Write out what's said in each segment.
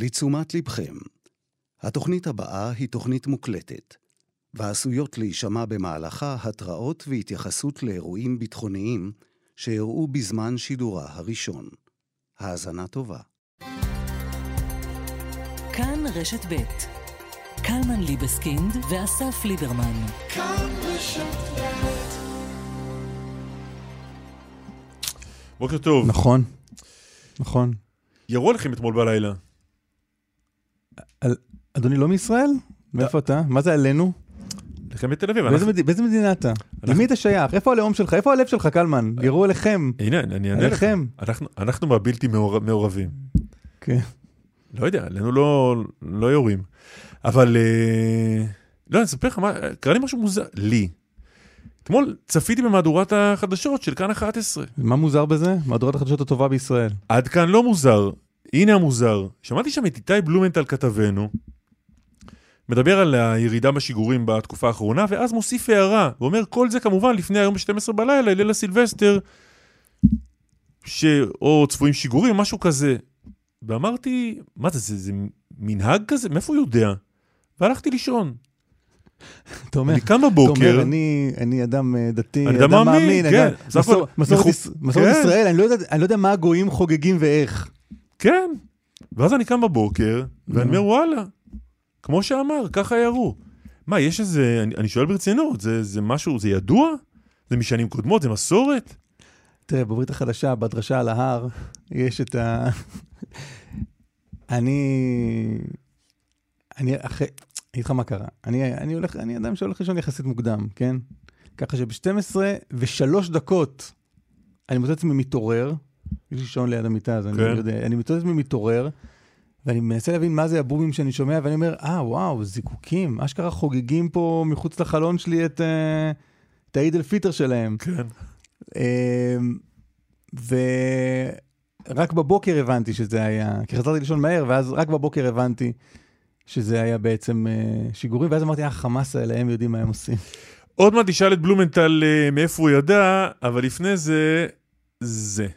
לתשומת לבכם, התוכנית הבאה היא תוכנית מוקלטת, ועשויות להישמע במהלכה התראות והתייחסות לאירועים ביטחוניים שאירעו בזמן שידורה הראשון. האזנה טובה. כאן רשת ב' קלמן ליבסקינד ואסף ליברמן. כאן רשת ב' בוקר טוב. נכון, נכון. ירו עליכם אתמול בלילה. אדוני לא מישראל? מאיפה אתה? מה זה עלינו? לכם בתל אביב. באיזה, מד... באיזה מדינה אתה? אנחנו... למי אתה שייך? איפה הלאום שלך? איפה הלב שלך, קלמן? ירו עליכם. הנה, אני אענה לכם. אנחנו, אנחנו מהבלתי מעור... מעורבים. כן. לא יודע, עלינו לא, לא יורים. אבל, אה... לא, אני אספר לך, מה, קרה לי משהו מוזר, לי. אתמול צפיתי במהדורת החדשות של כאן 11. מה מוזר בזה? מהדורת החדשות הטובה בישראל. עד כאן לא מוזר. הנה המוזר. שמעתי שם את איתי בלומנטל כתבנו, מדבר על הירידה בשיגורים בתקופה האחרונה, ואז מוסיף הערה, ואומר כל זה כמובן לפני היום ב-12 בלילה, ליל הסילבסטר, שאו צפויים שיגורים, משהו כזה. ואמרתי, מה זה, זה, זה מנהג כזה? מאיפה הוא יודע? והלכתי לישון. אתה אומר, אני קם בבוקר, אתה אומר, אני, אני אדם אה, דתי, אני אדם מאמין, כן, מסור, מסורת, כן. ישראל, אני לא, יודע, אני לא יודע מה הגויים חוגגים ואיך. כן, ואז אני קם בבוקר, ואני אומר, וואלה, כמו שאמר, ככה ירו. מה, יש איזה, אני, אני שואל ברצינות, זה, זה משהו, זה ידוע? זה משנים קודמות? זה מסורת? תראה, בברית החדשה, בדרשה על ההר, יש את ה... אני... אני אחרי... אני אגיד לך מה קרה. אני, אני הולך, אני אדם שהולך לישון יחסית מוקדם, כן? ככה שב-12 ו-3 דקות אני מוצא את עצמי מתעורר, יש לי שעון ליד המיטה, אז כן. אני יודע, אני מוצא את עצמי מתעורר, ואני מנסה להבין מה זה הבומים שאני שומע, ואני אומר, אה, וואו, זיקוקים, אשכרה חוגגים פה מחוץ לחלון שלי את, uh, את העיד אל פיטר שלהם. כן. Uh, ורק בבוקר הבנתי שזה היה, כי חזרתי לישון מהר, ואז רק בבוקר הבנתי שזה היה בעצם uh, שיגורים, ואז אמרתי, אה, חמאס האלה, הם יודעים מה הם עושים. עוד מעט תשאל את בלומנטל uh, מאיפה הוא ידע, אבל לפני זה, זה.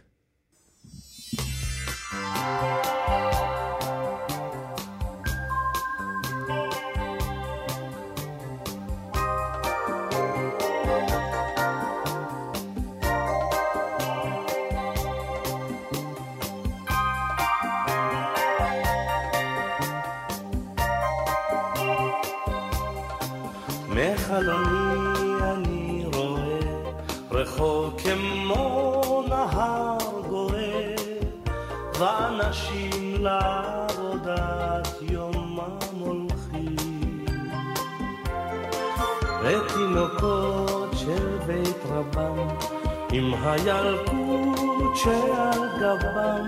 עם הילקוט שעל גבם,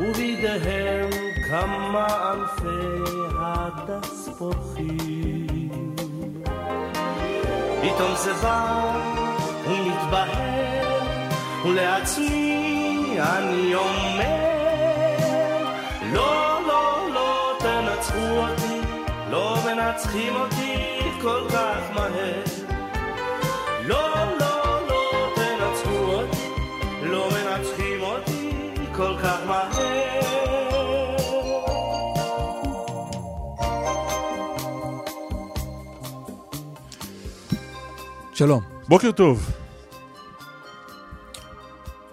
ובידיהם כמה אלפי הדס פורחים. פתאום זה בא ומתבהר, ולעצמי אני אומר, לא, לא, לא תנצחו אותי, לא מנצחים אותי כל כך מהר. לא, לא כל כך מהר. שלום. בוקר טוב.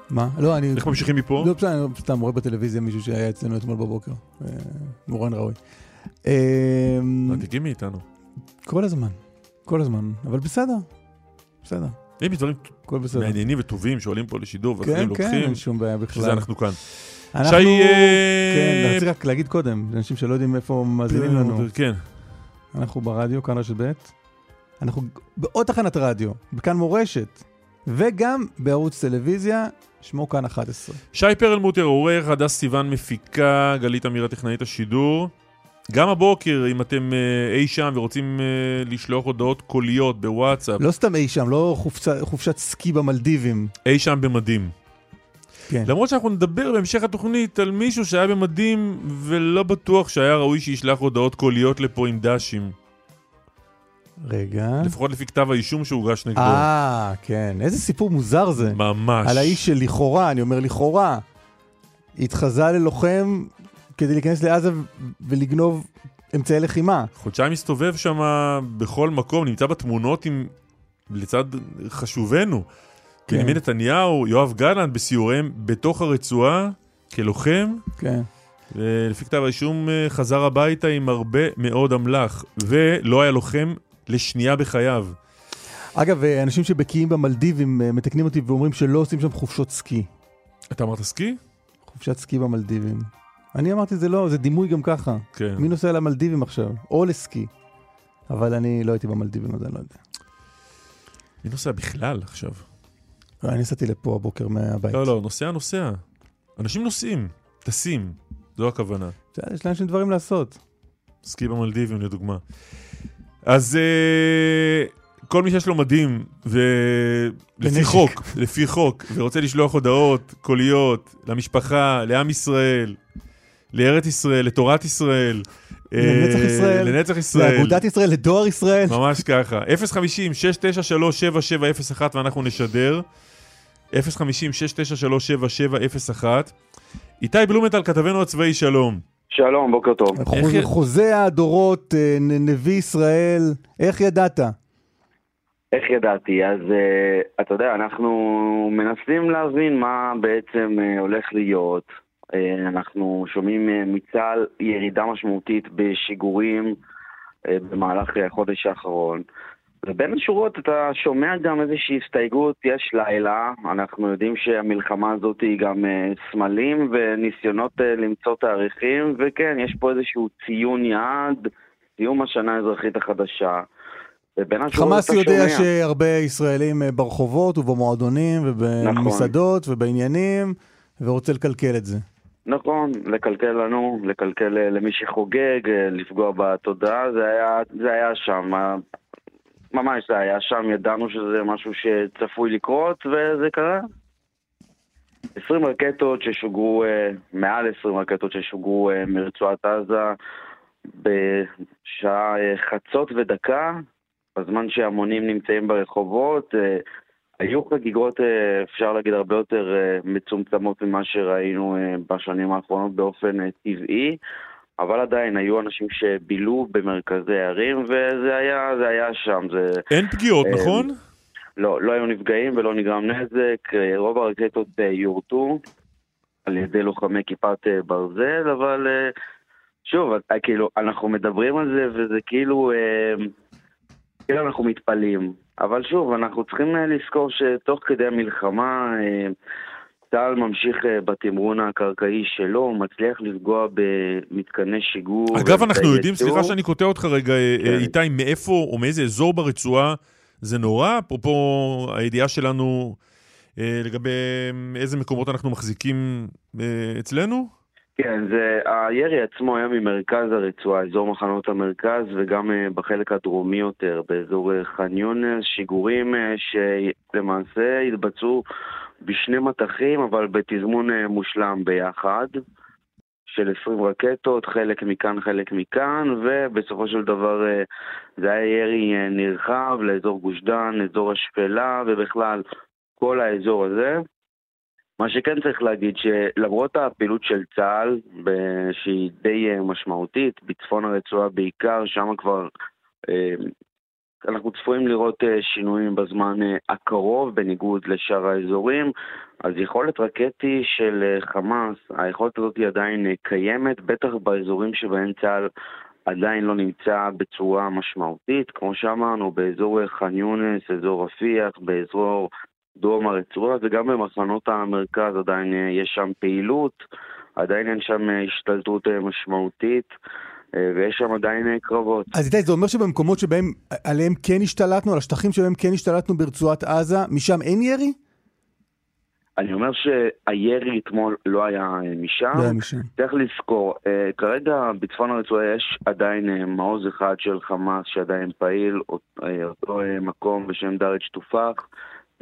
מה? לא, אני... איך ממשיכים מפה? לא, בסדר, אני סתם רואה בטלוויזיה מישהו שהיה אצלנו אתמול בבוקר. אה, מורן ראוי. מעתיקים מאיתנו. כל הזמן. כל הזמן. אבל בסדר. בסדר. אם יש דברים מעניינים וטובים שעולים פה לשידור, ואחרים כן, לוקחים, כן, אין שום בעיה בכלל. שזה אנחנו כאן. אנחנו, שי... אה, כן, רציתי רק להגיד קודם, אנשים שלא יודעים איפה מאזינים לנו. כן. אנחנו ברדיו, כאן רשת ב', אנחנו בעוד תחנת רדיו, בכאן מורשת, וגם בערוץ טלוויזיה, שמו כאן 11. שי פרלמוטר, עורך, הדס סיוון מפיקה, גלית אמירה טכנאית השידור. גם הבוקר, אם אתם אה, אי שם ורוצים אה, לשלוח הודעות קוליות בוואטסאפ. לא סתם אי שם, לא חופשת, חופשת סקי במלדיבים. אי שם במדים. כן. למרות שאנחנו נדבר בהמשך התוכנית על מישהו שהיה במדים ולא בטוח שהיה ראוי שישלח הודעות קוליות לפה עם דשים. רגע. לפחות לפי כתב האישום שהוגש נגדו. אה, כן. איזה סיפור מוזר זה. ממש. על האיש שלכאורה, אני אומר לכאורה, התחזה ללוחם כדי להיכנס לעזה ולגנוב אמצעי לחימה. חודשיים מסתובב שם בכל מקום, נמצא בתמונות עם... לצד חשובינו. כן. בנימין נתניהו, יואב גלנט בסיוריהם בתוך הרצועה כלוחם. כן. ולפי כתב האישום אה, חזר הביתה עם הרבה מאוד אמל"ח, ולא היה לוחם לשנייה בחייו. אגב, אה, אנשים שבקיאים במלדיבים אה, מתקנים אותי ואומרים שלא עושים שם חופשות סקי. אתה אמרת סקי? חופשת סקי במלדיבים. אני אמרתי זה לא, זה דימוי גם ככה. כן. מי נוסע למלדיבים עכשיו? או לסקי. אבל אני לא הייתי במלדיבים, אז אני לא יודע. מי נוסע בכלל עכשיו? אני נסעתי לפה הבוקר מהבית. לא, לא, נוסע, נוסע. אנשים נוסעים, טסים, זו הכוונה. בסדר, יש לאנשים דברים לעשות. סקי במלדיבים לדוגמה. אז אה, כל מי שיש לו מדים, ולפי. חוק, לפי חוק, ורוצה לשלוח הודעות קוליות למשפחה, לעם ישראל, לארץ ישראל, לתורת ישראל. אה, לנצח ישראל. לנצח ישראל. לאגודת ישראל, לדואר ישראל. ממש ככה. 050-693-7701 ואנחנו נשדר. 050-693-7701. איתי בלומנטל, כתבנו הצבאי, שלום. שלום, בוקר טוב. חוזה הדורות, אה, נביא ישראל, איך ידעת? איך ידעתי? אז uh, אתה יודע, אנחנו מנסים להבין מה בעצם uh, הולך להיות. Uh, אנחנו שומעים uh, מצה"ל ירידה משמעותית בשיגורים uh, במהלך החודש האחרון. ובין השורות אתה שומע גם איזושהי הסתייגות, יש לילה, אנחנו יודעים שהמלחמה הזאת היא גם סמלים וניסיונות למצוא תאריכים, וכן, יש פה איזשהו ציון יעד, סיום השנה האזרחית החדשה. חמאס יודע שומע. שהרבה ישראלים אה, ברחובות ובמועדונים ובמסעדות ובעניינים, ורוצה לקלקל את זה. נכון, לקלקל לנו, לקלקל אה, למי שחוגג, אה, לפגוע בתודעה, זה היה, זה היה שם. ממש זה היה שם, ידענו שזה משהו שצפוי לקרות, וזה קרה. 20 רקטות ששוגרו, אה, מעל 20 רקטות ששוגרו מרצועת עזה בשעה חצות ודקה, בזמן שהמונים נמצאים ברחובות. היו חגיגות, אה, אפשר להגיד, הרבה יותר אה, מצומצמות ממה שראינו אה, בשנים האחרונות באופן טבעי, אבל עדיין היו אנשים שבילו במרכזי הערים, וזה היה, זה היה שם. זה... אין פגיעות, אה, נכון? לא, לא היו נפגעים ולא נגרם נזק, רוב הרקטות יורטו על ידי לוחמי כיפת ברזל, אבל שוב, כאילו, אנחנו מדברים על זה וזה כאילו, כאילו אנחנו מתפלאים. אבל שוב, אנחנו צריכים אה, לזכור שתוך כדי המלחמה אה, צה"ל ממשיך אה, בתמרון הקרקעי שלו, הוא מצליח לפגוע במתקני שיגור. אגב, אנחנו יודעים, ייצור. סליחה שאני קוטע אותך רגע, כן. איתי, מאיפה או מאיזה אזור ברצועה זה נורא? אפרופו הידיעה שלנו אה, לגבי איזה מקומות אנחנו מחזיקים אה, אצלנו? כן, זה, הירי עצמו היה ממרכז הרצועה, אזור מחנות המרכז, וגם אה, בחלק הדרומי יותר, באזור אה, יונס, שיגורים אה, שלמעשה התבצעו בשני מטחים, אבל בתזמון מושלם ביחד, של 20 רקטות, חלק מכאן, חלק מכאן, ובסופו של דבר זה היה ירי נרחב לאזור גוש דן, אזור השפלה, ובכלל כל האזור הזה. מה שכן צריך להגיד, שלמרות הפעילות של צה"ל, שהיא די אה, משמעותית, בצפון הרצועה בעיקר, שם כבר אה, אנחנו צפויים לראות אה, שינויים בזמן הקרוב, בניגוד לשאר האזורים, אז יכולת רקטי של חמאס, היכולת הזאת היא עדיין קיימת, בטח באזורים שבהם צה"ל עדיין לא נמצא בצורה משמעותית, כמו שאמרנו, באזור ח'אן יונס, אזור רפיח, באזור דרום הרצועה וגם במחנות המרכז עדיין אה, יש שם פעילות, עדיין אין שם אה, השתלטות אה, משמעותית ויש שם עדיין קרבות. אז איתי, זה אומר שבמקומות שבהם עליהם כן השתלטנו, על השטחים שבהם כן השתלטנו ברצועת עזה, משם אין ירי? אני אומר שהירי אתמול לא היה משם. לא היה משם. צריך לזכור, כרגע בצפון הרצועה יש עדיין מעוז אחד של חמאס שעדיין פעיל, אות- אותו מקום בשם דארץ' טופח,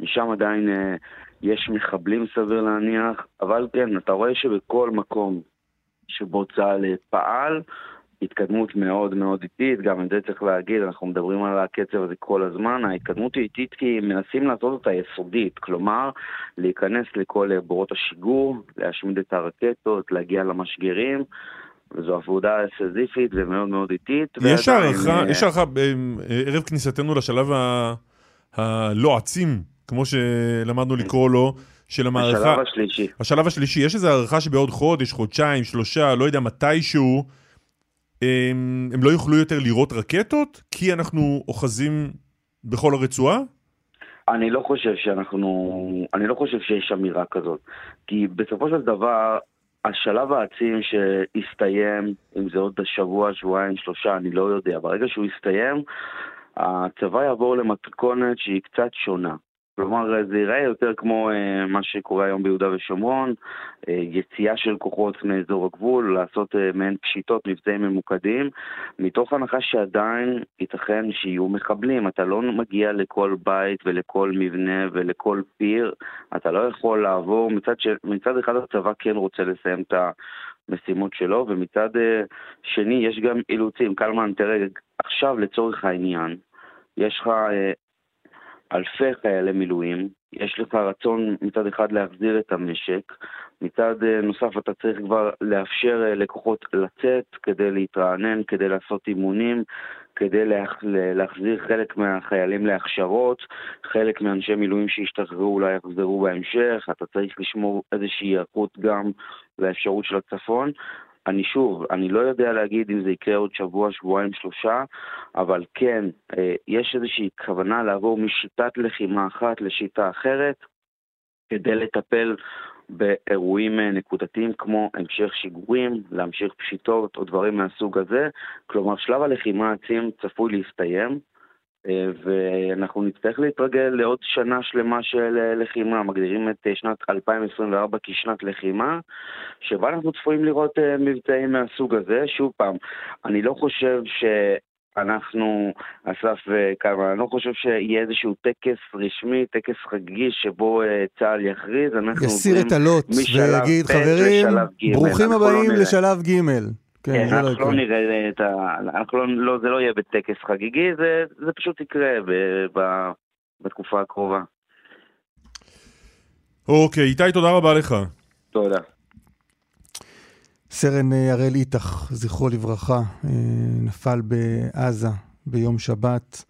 משם עדיין אה, יש מחבלים סביר להניח, אבל כן, אתה רואה שבכל מקום שבו צה"ל אה, פעל, התקדמות מאוד מאוד איטית, גם את זה צריך להגיד, אנחנו מדברים על הקצב הזה כל הזמן, ההתקדמות היא איטית כי מנסים לעשות אותה יסודית, כלומר, להיכנס לכל אה, בורות השיגור, להשמיד את הרקטות, להגיע למשגרים, וזו עבודה סזיפית ומאוד מאוד איטית. יש הערכה, אה, יש הערכה, ערב כניסתנו לשלב הלא עצים, כמו שלמדנו לקרוא לו, של המערכה, השלב השלישי. השלב השלישי, יש איזו הערכה שבעוד חודש, חודשיים, שלושה, לא יודע, מתישהו, הם, הם לא יוכלו יותר לירות רקטות, כי אנחנו אוחזים בכל הרצועה? אני לא חושב שאנחנו, אני לא חושב שיש אמירה כזאת. כי בסופו של דבר, השלב העצים שהסתיים, אם זה עוד שבוע, שבועיים, שלושה, אני לא יודע. ברגע שהוא יסתיים, הצבא יעבור למתכונת שהיא קצת שונה. כלומר, זה ייראה יותר כמו אה, מה שקורה היום ביהודה ושומרון, אה, יציאה של כוחות מאזור הגבול, לעשות אה, מעין פשיטות, מבצעים ממוקדים, מתוך הנחה שעדיין ייתכן שיהיו מחבלים. אתה לא מגיע לכל בית ולכל מבנה ולכל פיר, אתה לא יכול לעבור. מצד, ש... מצד אחד הצבא כן רוצה לסיים את המשימות שלו, ומצד אה, שני יש גם אילוצים. קלמן, תראה, עכשיו לצורך העניין, יש לך אה, אלפי חיילי מילואים, יש לך רצון מצד אחד להחזיר את המשק, מצד אה, נוסף אתה צריך כבר לאפשר אה, לכוחות לצאת כדי להתרענן, כדי לעשות אימונים, כדי להח... להחזיר חלק מהחיילים להכשרות, חלק מאנשי מילואים שהשתחררו אולי יחזרו בהמשך, אתה צריך לשמור איזושהי היערכות גם לאפשרות של הצפון. אני שוב, אני לא יודע להגיד אם זה יקרה עוד שבוע, שבועיים, שלושה, אבל כן, אה, יש איזושהי כוונה לעבור משיטת לחימה אחת לשיטה אחרת, כדי לטפל באירועים אה, נקודתיים כמו המשך שיגורים, להמשיך פשיטות או דברים מהסוג הזה. כלומר, שלב הלחימה העצים צפוי להסתיים. אה, ואנחנו נצטרך להתרגל לעוד שנה שלמה של אה, לחימה. מגדירים את אה, שנת 2024 כשנת לחימה, שבה אנחנו צפויים לראות מבצעים מהסוג הזה. שוב פעם, אני לא חושב ש... אנחנו, אסף וכמה, אני לא חושב שיהיה איזשהו טקס רשמי, טקס חגיגי שבו צה"ל יכריז, אנחנו יסיר את הלוט ויגיד, חברים, ברוכים הבאים לשלב ג'. כן, כן לא אנחנו לא נראה את ה... אנחנו לא, לא, זה לא יהיה בטקס חגיגי, זה, זה פשוט יקרה ב, ב, בתקופה הקרובה. אוקיי, איתי, תודה רבה לך. תודה. סרן אה, הראל איתך, זכרו לברכה, אה, נפל בעזה ביום שבת,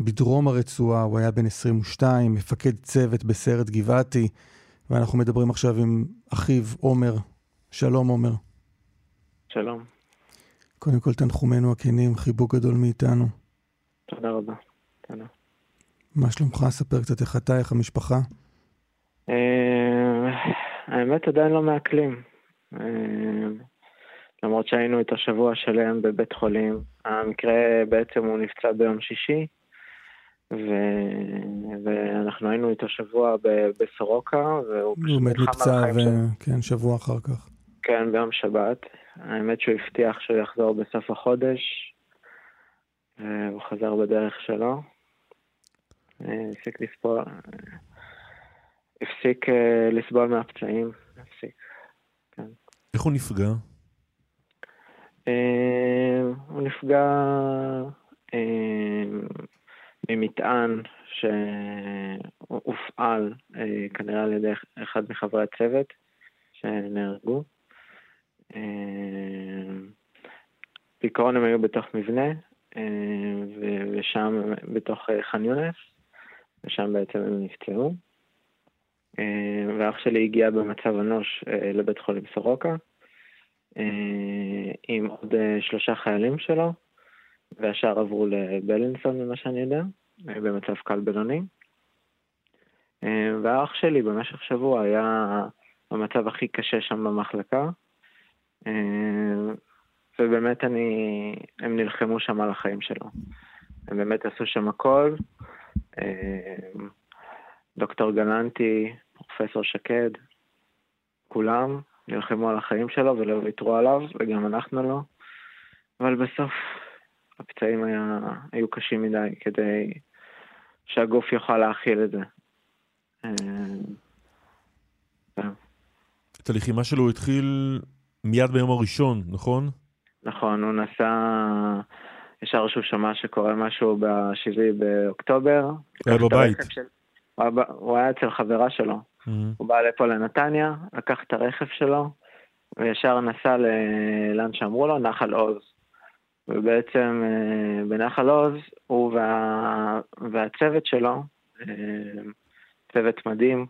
בדרום הרצועה, הוא היה בן 22, מפקד צוות בסיירת גבעתי, ואנחנו מדברים עכשיו עם אחיו עומר. שלום עומר. שלום. קודם כל תנחומינו הכנים, חיבוק גדול מאיתנו. תודה רבה. תודה. מה שלומך? ספר קצת איך אתה, איך המשפחה. אה, האמת עדיין לא מעכלים. אה, למרות שהיינו איתו שבוע שלם בבית חולים. המקרה בעצם הוא נפצע ביום שישי, ו... ואנחנו היינו איתו שבוע ב... בסורוקה, והוא פשוט נלחם על החיים ו... שלו. כן, שבוע אחר כך. כן, ביום שבת. האמת שהוא הבטיח שהוא יחזור בסוף החודש, והוא חזר בדרך שלו. אה, הפסיק לסבול, הפסיק אה, לסבול מהפצעים, הפסיק, כן. איך הוא נפגע? אה, הוא נפגע ממטען שהופעל כנראה על ידי אחד מחברי הצוות שנהרגו. בעיקרון הם היו בתוך מבנה, ושם בתוך ח'אן יונס, ושם בעצם הם נפצעו. ואח שלי הגיע במצב אנוש לבית חולים סורוקה, עם עוד שלושה חיילים שלו, והשאר עברו לבלינסון, ממה שאני יודע, במצב קל בינוני. והאח שלי במשך שבוע היה במצב הכי קשה שם במחלקה. אה, ובאמת אני, הם נלחמו שם על החיים שלו. הם באמת עשו שם הכל. אה, דוקטור גלנטי, פרופסור שקד, כולם נלחמו על החיים שלו ולא ויתרו עליו, וגם אנחנו לא. אבל בסוף הפצעים היה, היו קשים מדי כדי שהגוף יוכל להכיל את זה. אה, את הלחימה שלו התחיל מיד ביום הראשון, נכון? נכון, הוא נסע ישר שהוא שמע שקורה משהו ב-7 באוקטובר. היה בבית. של... הוא היה אצל חברה שלו. Mm-hmm. הוא בא לפה לנתניה, לקח את הרכב שלו, וישר נסע לאן שאמרו לו, נחל עוז. ובעצם אה, בנחל עוז, הוא וה... והצוות שלו, אה, צוות מדהים,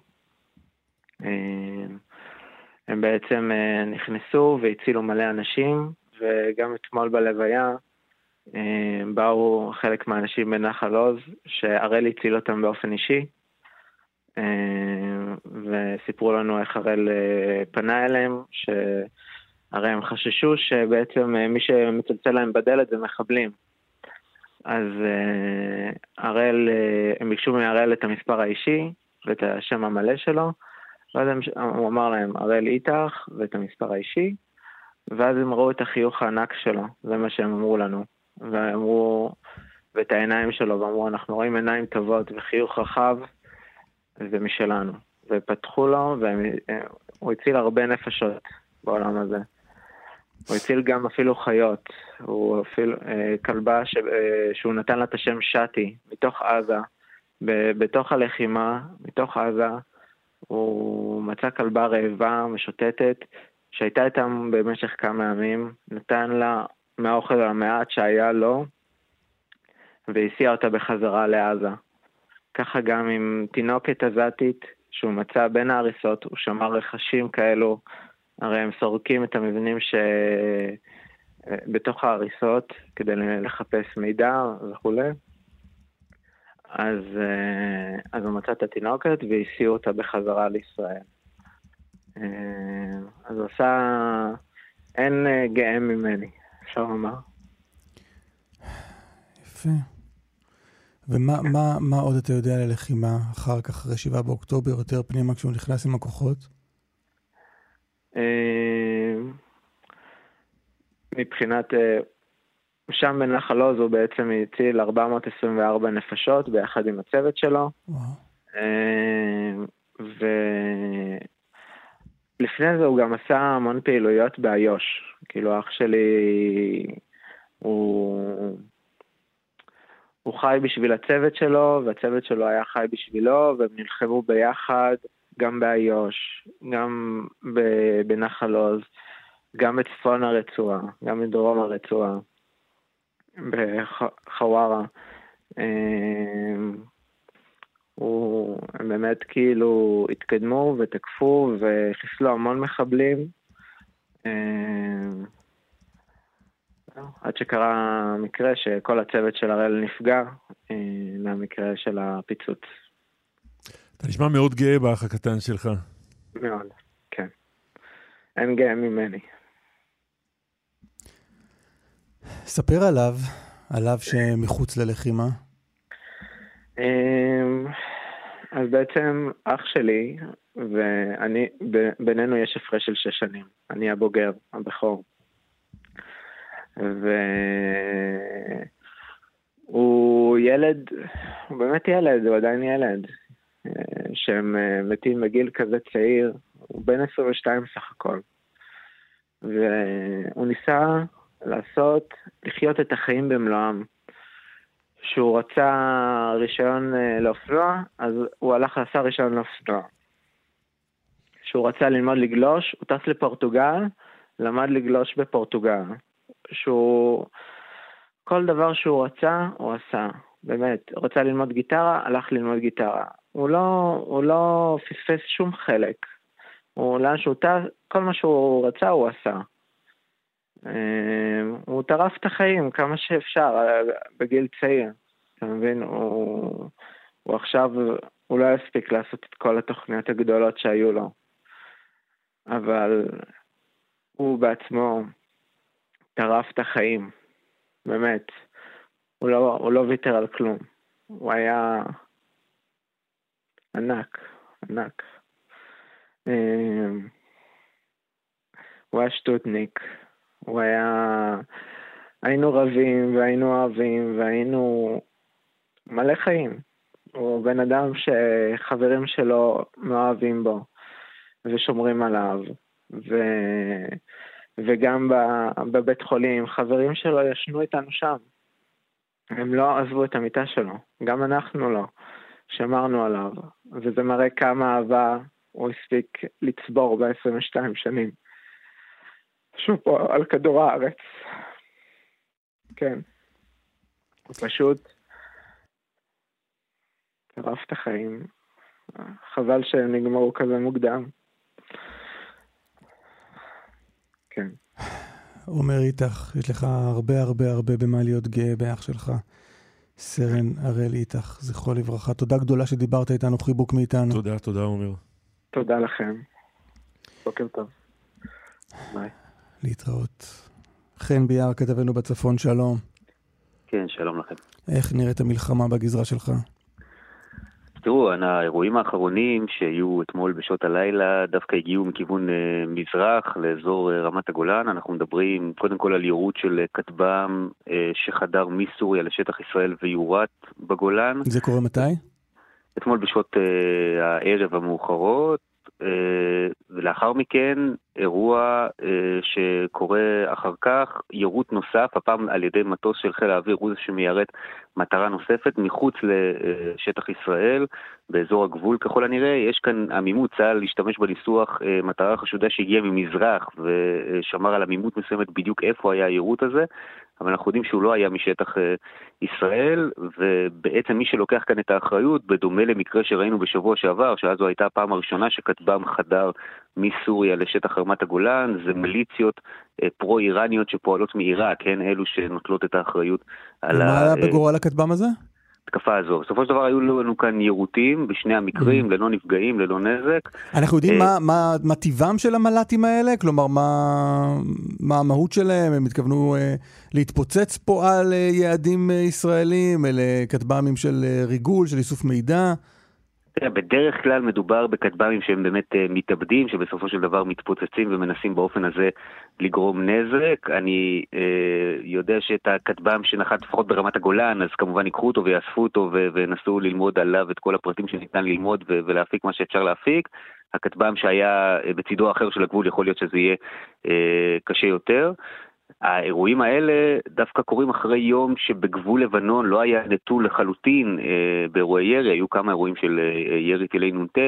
אה, הם בעצם נכנסו והצילו מלא אנשים, וגם אתמול בלוויה באו חלק מהאנשים בנחל עוז, שהראל הציל אותם באופן אישי, וסיפרו לנו איך הראל פנה אליהם, ש... הרי הם חששו שבעצם אה, מי שמצלצל להם בדלת זה מחבלים. אז אה, הראל, אה, הם ביקשו מהראל את המספר האישי ואת השם המלא שלו, ואז הם, הוא אמר להם, הראל איתך ואת המספר האישי, ואז הם ראו את החיוך הענק שלו, זה מה שהם אמרו לנו. ואמרו, ואת העיניים שלו, ואמרו, אנחנו רואים עיניים טובות וחיוך רחב, זה משלנו. ופתחו לו, והוא הציל הרבה נפשות בעולם הזה. הוא הציל גם אפילו חיות, הוא אפילו אה, כלבה ש, אה, שהוא נתן לה את השם שתי, מתוך עזה, ב, בתוך הלחימה, מתוך עזה, הוא מצא כלבה רעבה, משוטטת, שהייתה איתם במשך כמה ימים, נתן לה מהאוכל המעט שהיה לו, והסיע אותה בחזרה לעזה. ככה גם עם תינוקת עזתית שהוא מצא בין ההריסות, הוא שמר רכשים כאלו הרי הם סורקים את המבנים ש... בתוך ההריסות כדי לחפש מידע וכולי. אז, אה, אז הוא מצא את התינוקת והסיעו אותה בחזרה לישראל. אה, אז הוא עשה... אין אה, גאה ממני, אפשר לומר. יפה. ומה מה, מה עוד אתה יודע על הלחימה אחר כך, אחרי 7 באוקטובר, יותר פנימה כשהוא נכנס עם הכוחות? אה, מבחינת, שם בנחל עוז הוא בעצם הציל 424 נפשות ביחד עם הצוות שלו. אה, ולפני זה הוא גם עשה המון פעילויות באיו"ש. כאילו אח שלי, הוא... הוא חי בשביל הצוות שלו, והצוות שלו היה חי בשבילו, והם נלחמו ביחד. גם באיו"ש, גם בנחל עוז, גם בצפון הרצועה, גם בדרום הרצועה, בחווארה. אמ, הם באמת כאילו התקדמו ותקפו וחיסלו המון מחבלים. אמ, עד שקרה מקרה שכל הצוות של הראל נפגע אה, מהמקרה של הפיצוץ. אתה נשמע מאוד גאה באח הקטן שלך. מאוד, כן. אין גאה ממני. ספר עליו, עליו שמחוץ ללחימה. אמ, אז בעצם אח שלי ואני, בינינו יש הפרש של שש שנים. אני הבוגר, הבכור. והוא ילד, הוא באמת ילד, הוא עדיין ילד. שהם אה, מתים בגיל כזה צעיר, הוא בן 22 סך הכל. והוא ניסה לעשות, לחיות את החיים במלואם. כשהוא רצה רישיון אה, לאופנוע, אז הוא הלך לעשה רישיון לאופנוע. כשהוא רצה ללמוד לגלוש, הוא טס לפורטוגל, למד לגלוש בפורטוגל. שהוא... כל דבר שהוא רצה, הוא עשה. באמת. רצה ללמוד גיטרה, הלך ללמוד גיטרה. הוא לא, הוא לא פספס שום חלק. הוא לאן שהוא טס, כל מה שהוא רצה הוא עשה. אמ, הוא טרף את החיים כמה שאפשר בגיל צעיר. אתה מבין? הוא, הוא עכשיו, הוא לא יספיק לעשות את כל התוכניות הגדולות שהיו לו. אבל הוא בעצמו טרף את החיים, באמת. הוא לא, הוא לא ויתר על כלום. הוא היה ענק, ענק. אמ, הוא היה שטוטניק, הוא היה... היינו רבים והיינו אוהבים והיינו מלא חיים. הוא בן אדם שחברים שלו מאוהבים בו ושומרים עליו. ו... וגם בבית חולים, חברים שלו ישנו איתנו שם. הם לא עזבו את המיטה שלו, גם אנחנו לא. שמרנו עליו, וזה מראה כמה אהבה הוא הספיק לצבור ב-22 שנים. משהו פה על כדור הארץ. כן. הוא פשוט טרף את החיים. חבל שהם נגמרו כזה מוקדם. כן. עומר איתך, יש לך הרבה הרבה הרבה במה להיות גאה באח שלך. סרן הראל איתך, זכרו לברכה. תודה גדולה שדיברת איתנו, חיבוק מאיתנו. תודה, תודה עומר. תודה לכם. בוקר טוב. ביי. להתראות. חן ביאר, כתבנו בצפון, שלום. כן, שלום לכם. איך נראית המלחמה בגזרה שלך? תראו, האירועים האחרונים שהיו אתמול בשעות הלילה דווקא הגיעו מכיוון אה, מזרח לאזור אה, רמת הגולן. אנחנו מדברים קודם כל על יירוט של אה, כטב"ם אה, שחדר מסוריה לשטח ישראל ויורט בגולן. זה קורה מתי? אתמול בשעות אה, הערב המאוחרות. אה, ולאחר מכן אירוע אה, שקורה אחר כך, יירוט נוסף, הפעם על ידי מטוס של חיל האוויר, הוא זה שמיירט מטרה נוספת מחוץ לשטח ישראל, באזור הגבול ככל הנראה. יש כאן עמימות, צה"ל להשתמש בניסוח אה, מטרה חשודה שהגיעה ממזרח ושמר על עמימות מסוימת בדיוק איפה היה היירוט הזה. אבל אנחנו יודעים שהוא לא היה משטח אה, ישראל, ובעצם מי שלוקח כאן את האחריות, בדומה למקרה שראינו בשבוע שעבר, שאז זו הייתה הפעם הראשונה שכטב"ם חדר מסוריה לשטח רמת הגולן, זה מיליציות אה, פרו-איראניות שפועלות מעיראק, הן אלו שנוטלות את האחריות על ה... מה היה בגורל הכטב"ם הזה? ההתקפה הזו. בסופו של דבר היו לנו כאן יירוטים בשני המקרים, ללא נפגעים, ללא נזק. אנחנו יודעים אה, מה- מה- מה טיבם של המל"טים האלה? כלומר, מה מה המהות שלהם? הם התכוונו אה, להתפוצץ פה על אה, יעדים אה, ישראלים? אלה כטב"מים של אה, ריגול, של איסוף מידע? תראה, בדרך כלל מדובר בכטב"מים שהם באמת אה, מתאבדים, שבסופו של דבר מתפוצצים ומנסים באופן הזה לגרום נזק. אני אה, יודע שאת הכטב"ם שנחת לפחות ברמת הגולן, אז כמובן ייקחו אותו ויאספו אותו ו- וינסו ללמוד עליו את כל הפרטים שניתן ללמוד ו- ולהפיק מה שאפשר להפיק. הכטב"ם שהיה אה, בצידו האחר של הגבול, יכול להיות שזה יהיה אה, קשה יותר. האירועים האלה דווקא קורים אחרי יום שבגבול לבנון לא היה נטול לחלוטין אה, באירועי ירי, היו כמה אירועים של אה, ירי טילי נ"ט,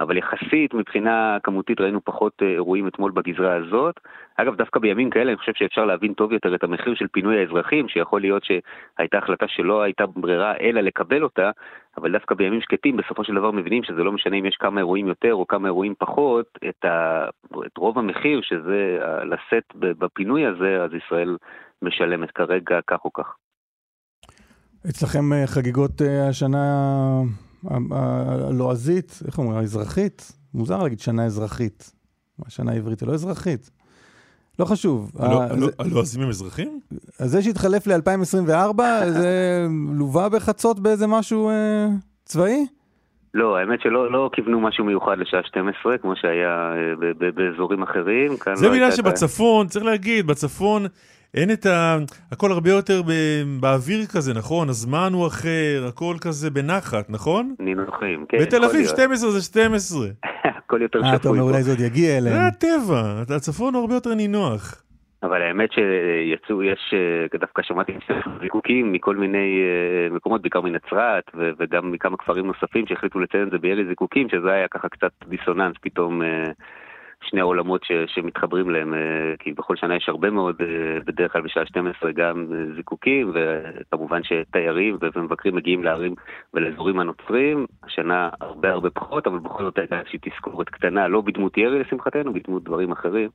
אבל יחסית מבחינה כמותית ראינו פחות אה, אירועים אתמול בגזרה הזאת. אגב, דווקא בימים כאלה אני חושב שאפשר להבין טוב יותר את המחיר של פינוי האזרחים, שיכול להיות שהייתה החלטה שלא הייתה ברירה אלא לקבל אותה, אבל דווקא בימים שקטים בסופו של דבר מבינים שזה לא משנה אם יש כמה אירועים יותר או כמה אירועים פחות, את, ה, את רוב המחיר שזה ה- לשאת בפינוי הזה, אז ישראל משלמת כרגע כך או כך. אצלכם אה, חגיגות אה, השנה הלועזית, איך אומרים, האזרחית? מוזר להגיד שנה אזרחית. השנה העברית זה לא אזרחית. לא חשוב. הלועזים הם אזרחים? אז זה שהתחלף ל-2024, זה לווה בחצות באיזה משהו אה, צבאי? לא, האמת שלא לא כיוונו משהו מיוחד לשעה 12, כמו שהיה אה, באזורים אחרים. זה לא בגלל ה- שבצפון, צריך להגיד, בצפון אין את ה... הכל הרבה יותר ב- באוויר כזה, נכון? הזמן הוא אחר, הכל כזה בנחת, נכון? נינוחים, כן. בתל אביב להיות. 12 זה 12. הכל יותר אה, אתה שפוי אומר. אולי זה עוד יגיע זה אליהם. הטבע, הצפון הוא הרבה יותר נינוח. אבל האמת שיצאו, יש, אה, דווקא שמעתי זיקוקים מכל מיני אה, מקומות, בעיקר מנצרת, וגם מכמה כפרים נוספים שהחליטו לציין את זה בירי זיקוקים, שזה היה ככה קצת דיסוננס, פתאום אה, שני העולמות ש- שמתחברים להם, אה, כי בכל שנה יש הרבה מאוד, אה, בדרך כלל בשעה 12 גם אה, זיקוקים, וכמובן שתיירים ו- ומבקרים מגיעים לערים ולאזורים הנוצרים, השנה הרבה הרבה פחות, אבל בכל זאת הייתה איזושהי תזכורת קטנה, לא בדמות ירי לשמחתנו, בדמות דברים אחרים.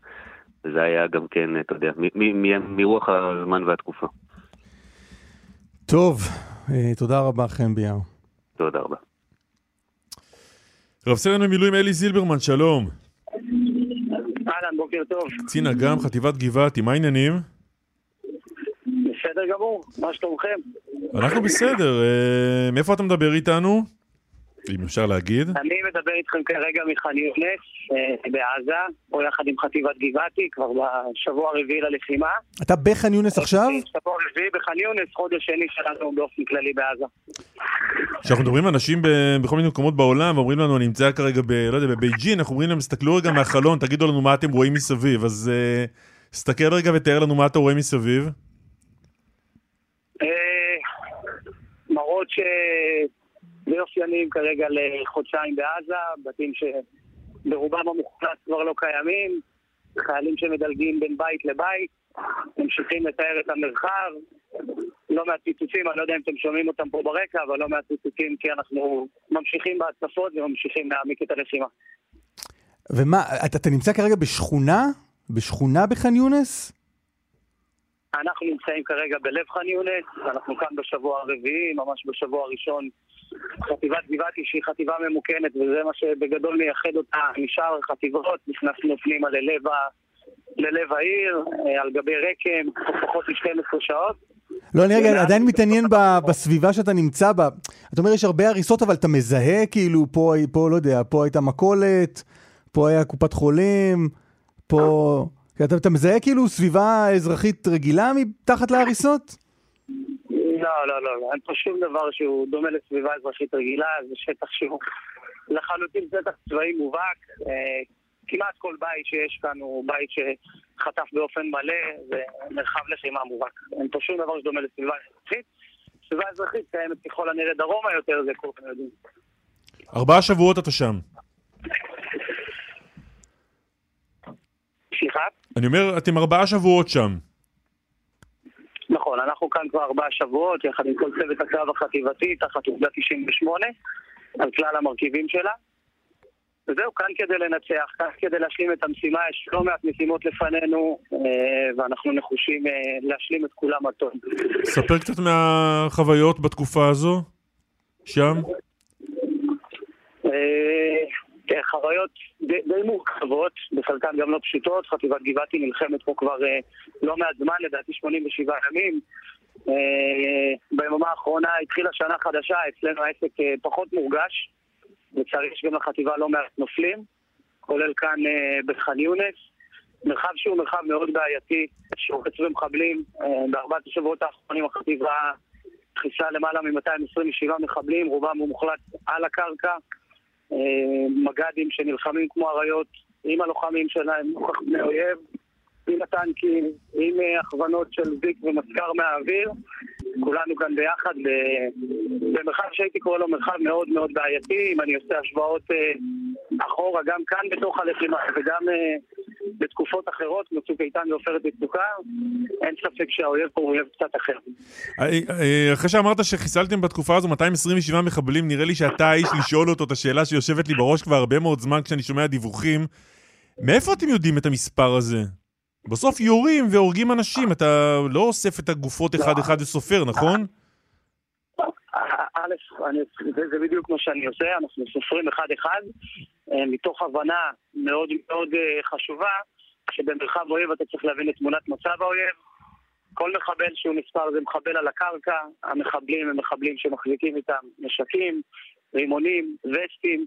וזה היה גם כן, אתה יודע, מרוח הזמן והתקופה. טוב, תודה רבה, חן ביאר. תודה רבה. רב סרן במילואים אלי זילברמן, שלום. אהלן, בוקר טוב. קצין אג"ם, חטיבת גבעתי, מה העניינים? בסדר גמור, מה שלומכם? אנחנו בסדר, אה, מאיפה אתה מדבר איתנו? אם אפשר להגיד. אני מדבר איתכם כרגע מח'אן יונס, אה, בעזה, פה יחד עם חטיבת גבעתי, כבר בשבוע הרביעי ללחימה. אתה בח'אן יונס עכשיו? שבוע רביעי בח'אן יונס, חודש שני שלנו באופן כללי בעזה. כשאנחנו מדברים עם אנשים בכל מיני מקומות בעולם ואומרים לנו, אני נמצא כרגע ב... לא יודע, בבייג'ין, אנחנו אומרים להם, תסתכלו רגע מהחלון, תגידו לנו מה אתם רואים מסביב. אז אה, תסתכל רגע ותאר לנו מה אתה רואה מסביב. אה, מראות שדי אופייניים כרגע לחודשיים בעזה, בתים שברובם המוחלט כבר לא קיימים. חיילים שמדלגים בין בית לבית, ממשיכים לתאר את המרחב, לא מעט פיצוצים, אני לא יודע אם אתם שומעים אותם פה ברקע, אבל לא מעט פיצוצים כי אנחנו ממשיכים בהצפות וממשיכים להעמיק את הלחימה. ומה, אתה, אתה נמצא כרגע בשכונה? בשכונה בח'אן יונס? אנחנו נמצאים כרגע בלב ח'אן יונס, אנחנו כאן בשבוע הרביעי, ממש בשבוע הראשון. חטיבת גבעתי שהיא חטיבה ממוכנת, וזה מה שבגדול מייחד אותה משאר החטיבות. נכנסנו פנימה ללב, ה... ללב העיר, אה, על גבי רקם, פחות מ-12 שעות. לא, אני רגע עדיין מתעניין בסביבה שאתה נמצא בה. אתה אומר, יש הרבה הריסות, אבל אתה מזהה כאילו, פה, פה, לא יודע, פה הייתה מכולת, פה היה קופת חולים, פה... אתה, אתה מזהה כאילו סביבה אזרחית רגילה מתחת להריסות? לא, לא, לא, אין פה שום דבר שהוא דומה לסביבה אזרחית רגילה, זה שטח שהוא לחלוטין שטח צבאי מובהק. אה, כמעט כל בית שיש כאן הוא בית שחטף באופן מלא, זה מרחב לחימה מובהק. אין פה שום דבר שדומה לסביבה אזרחית. סביבה אזרחית קיימת ככל הנראה דרומה יותר, זה כולכם יודעים. ארבעה שבועות אתה שם. סליחה? אני אומר, אתם ארבעה שבועות שם. נכון, אנחנו כאן כבר ארבעה שבועות, יחד עם כל צוות הקרב החטיבתי, תחת עובדה 98, על כלל המרכיבים שלה. וזהו, כאן כדי לנצח, כאן כדי להשלים את המשימה, יש לא מעט משימות לפנינו, אה, ואנחנו נחושים אה, להשלים את כולם עד טוב. ספר קצת מהחוויות בתקופה הזו, שם. כן, חוויות די, מורכבות, בחלקן גם לא פשוטות. חטיבת גבעתי נלחמת פה כבר אה, לא מעט זמן, לדעתי 87 ימים. אה, ביממה האחרונה התחילה שנה חדשה, אצלנו העסק אה, פחות מורגש. לצערי יש גם לחטיבה לא מעט נופלים, כולל כאן בח'אן יונס. מרחב שהוא מרחב מאוד בעייתי, שורץ במחבלים. אה, בארבעת השבועות האחרונים החטיבה חיסה למעלה מ-227 מחבלים, רובם הוא מוחלט על הקרקע. אה, מג"דים שנלחמים כמו אריות עם הלוחמים שלהם, נוכח בני אויב, עם הטנקים, עם אה, הכוונות של זיק ומזכר מהאוויר. כולנו כאן ביחד במרחב שהייתי קורא לו מרחב מאוד מאוד בעייתי, אם אני עושה השוואות אה, אחורה, גם כאן בתוך הלחימה וגם בתקופות אחרות, כמו צוק איתן ועופרת יצוקה, אין ספק שהאויב פה הוא אויב קצת אחר. אחרי שאמרת שחיסלתם בתקופה הזו 227 מחבלים, נראה לי שאתה האיש לשאול אותו את השאלה שיושבת לי בראש כבר הרבה מאוד זמן כשאני שומע דיווחים. מאיפה אתם יודעים את המספר הזה? בסוף יורים והורגים אנשים, אתה לא אוסף את הגופות אחד-אחד וסופר, נכון? א', זה בדיוק מה שאני עושה, אנחנו סופרים אחד-אחד, אה, מתוך הבנה מאוד מאוד אה, חשובה, שבמרחב אויב אתה צריך להבין את תמונת מצב האויב. כל מחבל שהוא נספר זה מחבל על הקרקע, המחבלים הם מחבלים שמחזיקים איתם נשקים, רימונים, וסטים.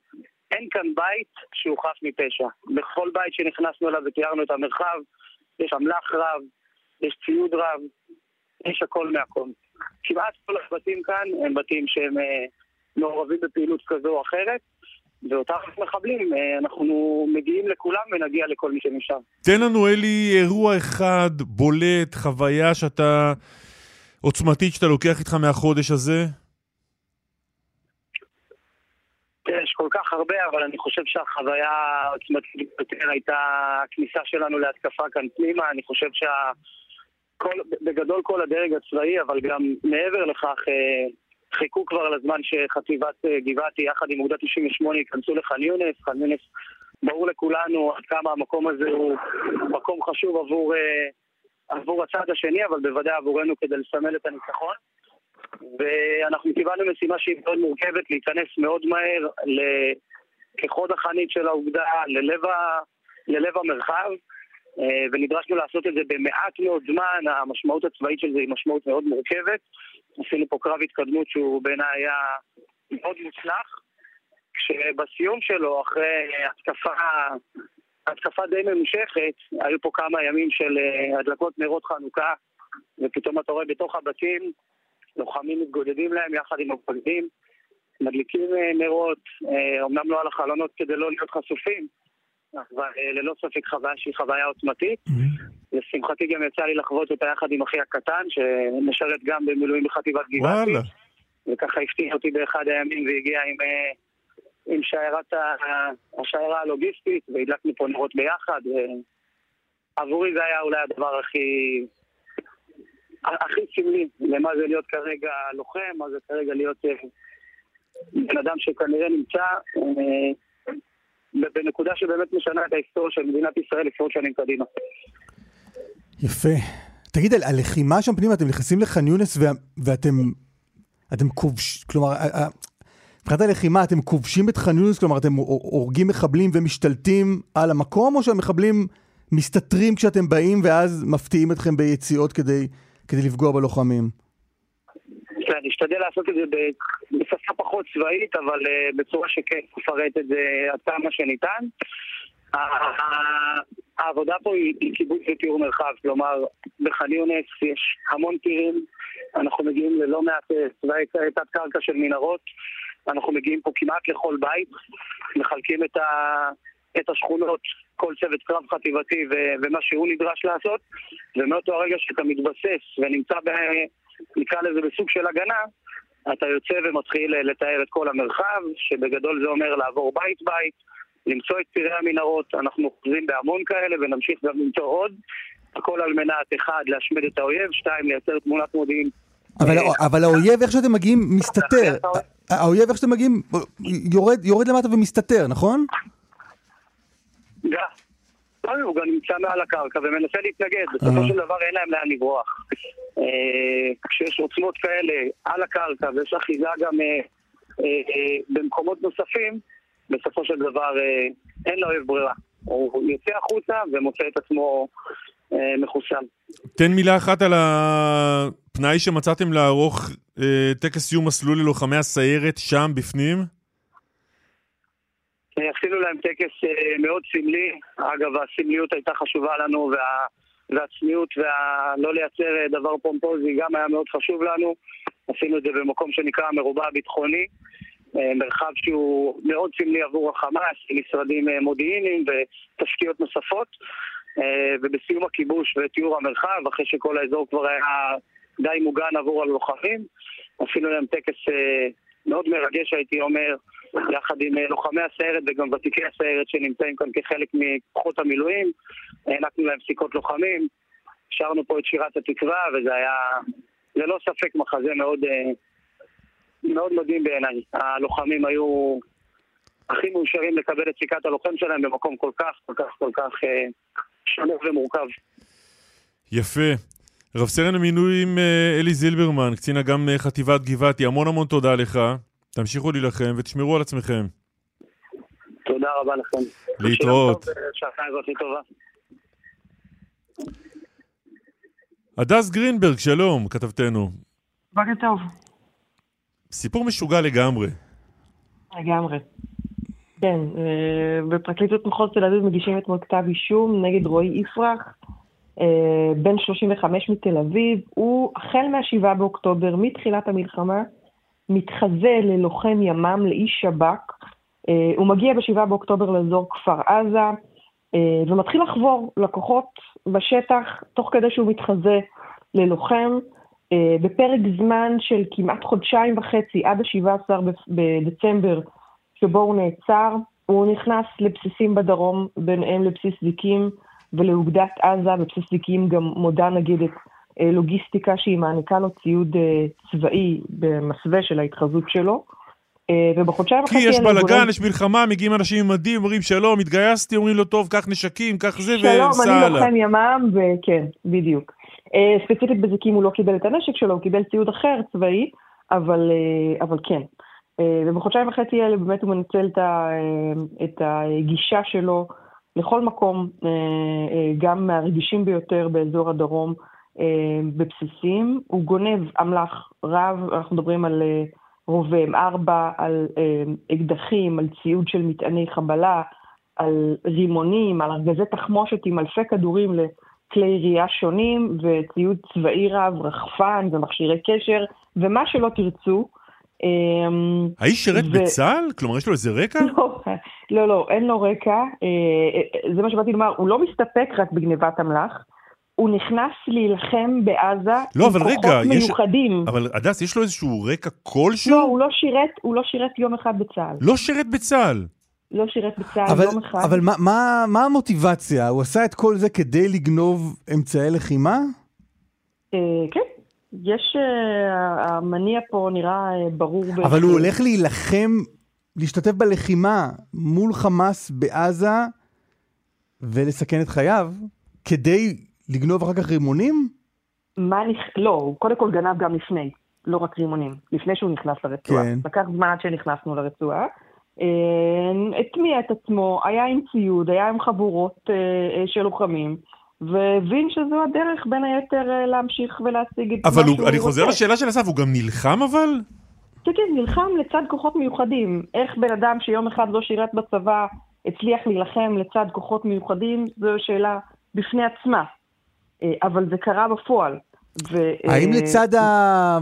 אין כאן בית שהוא חף מפשע. בכל בית שנכנסנו אליו ותיארנו את המרחב, יש אמל"ח רב, יש ציוד רב, יש הכל מהכל. כמעט כל הבתים כאן הם בתים שהם אה, מעורבים בפעילות כזו או אחרת, ואותם מחבלים, אה, אנחנו מגיעים לכולם ונגיע לכל מי שנשאר. תן לנו, אלי, אירוע אחד, בולט, חוויה שאתה... עוצמתית שאתה לוקח איתך מהחודש הזה? יש כל כך הרבה, אבל אני חושב שהחוויה העוצמתית ביותר הייתה הכניסה שלנו להתקפה כאן פנימה. אני חושב שה... כל, בגדול כל הדרג הצבאי, אבל גם מעבר לכך, אה, חיכו כבר לזמן שחטיבת אה, גבעתי יחד עם אוגדה 98 ייכנסו לח'אן יונס. ח'אן יונס, ברור לכולנו עד כמה המקום הזה הוא מקום חשוב עבור, אה, עבור הצד השני, אבל בוודאי עבורנו כדי לסמל את הניצחון. ואנחנו קיבלנו משימה שהיא מאוד מורכבת, להיכנס מאוד מהר כחוד החנית של האוגדה, ללב, ה... ללב המרחב, ונדרשנו לעשות את זה במעט מאוד זמן, המשמעות הצבאית של זה היא משמעות מאוד מורכבת. עשינו פה קרב התקדמות שהוא בעיניי היה מאוד מוצלח, כשבסיום שלו, אחרי התקפה, התקפה די ממושכת, היו פה כמה ימים של אה, הדלקות נרות חנוכה, ופתאום אתה רואה בתוך הבתים לוחמים מתגודדים להם יחד עם המפקדים, מדליקים אה, נרות, אומנם לא על החלונות כדי לא להיות חשופים, אבל אה, ללא ספק חוויה שהיא חוויה עוצמתית. לשמחתי גם יצא לי לחוות אותה יחד עם אחי הקטן, שמשרת גם במילואים בחטיבת גבעתי. וככה הפתיע אותי באחד הימים והגיע עם, אה, עם שיירת, השיירה הלוגיסטית, והדלקנו פה נרות ביחד. עבורי זה היה אולי הדבר הכי... הכי סמלי למה זה להיות כרגע לוחם, מה זה כרגע להיות אה, בן אדם שכנראה נמצא אה, בנקודה שבאמת משנה את ההיסטוריה של מדינת ישראל עשרות שנים קדימה. יפה. תגיד, על הלחימה שם פנימה, אתם נכנסים לח'אן יונס וה, ואתם אתם כובש... כלומר, מבחינת הלחימה, אתם כובשים את ח'אן יונס? כלומר, אתם הורגים מחבלים ומשתלטים על המקום, או שהמחבלים מסתתרים כשאתם באים ואז מפתיעים אתכם ביציאות כדי, כדי לפגוע בלוחמים? כן, נשתדל לעשות את זה בשפה פחות צבאית, אבל uh, בצורה שכן תפרט את זה עד כמה שניתן. העבודה פה היא קיבוץ ותיאור מרחב, כלומר, בח'אן יונס יש המון טירים, אנחנו מגיעים ללא מעט אה, צבאי תת קרקע של מנהרות, אנחנו מגיעים פה כמעט לכל בית, מחלקים את, ה, את השכונות, כל צוות קרב חטיבתי ו, ומה שהוא נדרש לעשות, ומאותו הרגע שאתה מתבסס ונמצא, ב, נקרא לזה בסוג של הגנה, אתה יוצא ומתחיל לתאר את כל המרחב, שבגדול זה אומר לעבור בית-בית, למצוא את צירי המנהרות, אנחנו חוזרים בהמון כאלה ונמשיך גם למצוא עוד. הכל על מנת, אחד, להשמיד את האויב, שתיים, לייצר תמונת מודיעין. אבל, אה, אבל האויב, איך שאתם מגיעים, מסתתר. האויב, איך שאתם מגיעים, יורד, יורד למטה ומסתתר, נכון? גם. הוא גם נמצא מעל הקרקע ומנסה להתנגד, בסופו של דבר אין להם לאן לברוח. אה, כשיש עוצמות כאלה על הקרקע ויש אחיזה גם אה, במקומות נוספים, בסופו של דבר אין לאויב ברירה. הוא יוצא החוצה ומוצא את עצמו אה, מחוסן. תן מילה אחת על הפנאי שמצאתם לערוך אה, טקס סיום מסלול ללוחמי הסיירת שם בפנים. אה, עשינו להם טקס מאוד סמלי, אגב הסמליות הייתה חשובה לנו וה... והצניעות והלא לייצר דבר פומפוזי גם היה מאוד חשוב לנו. עשינו את זה במקום שנקרא המרובע הביטחוני, מרחב שהוא מאוד סמלי עבור החמאס, משרדים מודיעיניים ותשתיות נוספות. אה, ובסיום הכיבוש ותיאור המרחב, אחרי שכל האזור כבר היה די מוגן עבור הלוחמים, עשינו להם טקס אה, מאוד מרגש, הייתי אומר, יחד עם אה, לוחמי הסיירת וגם ותיקי הסיירת שנמצאים כאן כחלק מכוחות המילואים. הענקנו להם סיכות לוחמים, שרנו פה את שירת התקווה, וזה היה ללא ספק מחזה מאוד, מאוד מדהים בעיניי. הלוחמים היו הכי מאושרים לקבל את סיכת הלוחם שלהם במקום כל כך, כל כך, כל כך שונה ומורכב. יפה. רב סרן המינויים אה, אלי זילברמן, קצין אג"ם אה, חטיבת גבעתי, המון המון תודה לך. תמשיכו להילחם ותשמרו על עצמכם. תודה רבה לכם. להתראות. הדס גרינברג, שלום, כתבתנו. בוקר טוב. סיפור משוגע לגמרי. לגמרי. כן, אה, בפרקליטות מחוז תל אביב מגישים אתמול כתב אישום נגד רועי יפרח, בן 35 מתל אביב. הוא, החל מה-7 באוקטובר, מתחילת המלחמה, מתחזה ללוחם ימ"מ, לאיש שב"כ. אה, הוא מגיע ב-7 באוקטובר לאזור כפר עזה, ומתחיל לחבור לקוחות בשטח, תוך כדי שהוא מתחזה ללוחם. בפרק זמן של כמעט חודשיים וחצי, עד ה-17 בדצמבר שבו הוא נעצר. הוא נכנס לבסיסים בדרום, ביניהם לבסיס זיקים ולאוגדת עזה, בבסיס זיקים גם מודה נגיד את אה, לוגיסטיקה שהיא מעניקה לו ציוד אה, צבאי במסווה של ההתחזות שלו. אה, ובחודשיים וחצי... כי יש בלאגן, יש מלחמה, מגיעים אנשים עם מדים, אומרים שלום, התגייסתי, אומרים לו טוב, קח נשקים, קח זה, וסע הלאה. שלום, אני לוחם ימ"מ, וכן, בדיוק. ספציפית בזיקים הוא לא קיבל את הנשק שלו, הוא קיבל ציוד אחר, צבאי, אבל, אבל כן. ובחודשיים וחצי האלה באמת הוא מנצל את הגישה שלו לכל מקום, אה, גם מהרגישים ביותר באזור הדרום, בבסיסים. הוא גונב אמל"ח רב, אנחנו מדברים על רובה M4, על אקדחים, על ציוד של מטעני חבלה, על רימונים, על ארגזי תחמושת עם אלפי כדורים לכלי ירייה שונים, וציוד צבאי רב, רחפן ומכשירי קשר, ומה שלא תרצו. אמ, האיש שירת ו... בצה"ל? כלומר, יש לו איזה רקע? לא, לא, לא, אין לו רקע. אה, אה, זה מה שבאתי לומר, הוא לא מסתפק רק בגניבת אמל"ח. הוא נכנס להילחם בעזה לא, אבל רגע, יש... מיוחדים. אבל הדס, יש לו איזשהו רקע כלשהו? לא, הוא לא שירת, הוא לא שירת יום אחד בצה"ל. לא שירת בצה"ל? לא שירת בצה"ל אבל, יום אחד. אבל מה, מה, מה המוטיבציה? הוא עשה את כל זה כדי לגנוב אמצעי לחימה? אה, כן, יש, אה, המניע פה נראה אה, ברור. אבל. הוא הולך להילחם, להשתתף בלחימה מול חמאס בעזה ולסכן את חייו, כדי לגנוב אחר כך רימונים? מה נכ... לא, הוא קודם כל גנב גם לפני, לא רק רימונים, לפני שהוא נכנס לרצועה. כן. לקח זמן עד שנכנסנו לרצועה. אה, הטמיע את עצמו, היה עם ציוד, היה עם חבורות של לוחמים, והבין שזו הדרך בין היתר אה, להמשיך ולהשיג את אבל מה הוא, שהוא אני חוזר רוצה. לשאלה של אסף, הוא גם נלחם אבל? כן, כן, נלחם לצד כוחות מיוחדים. איך בן אדם שיום אחד לא שירת בצבא הצליח להילחם לצד כוחות מיוחדים, זו שאלה בפני עצמה. אה, אבל זה קרה בפועל. ו- האם אה, לצד ה...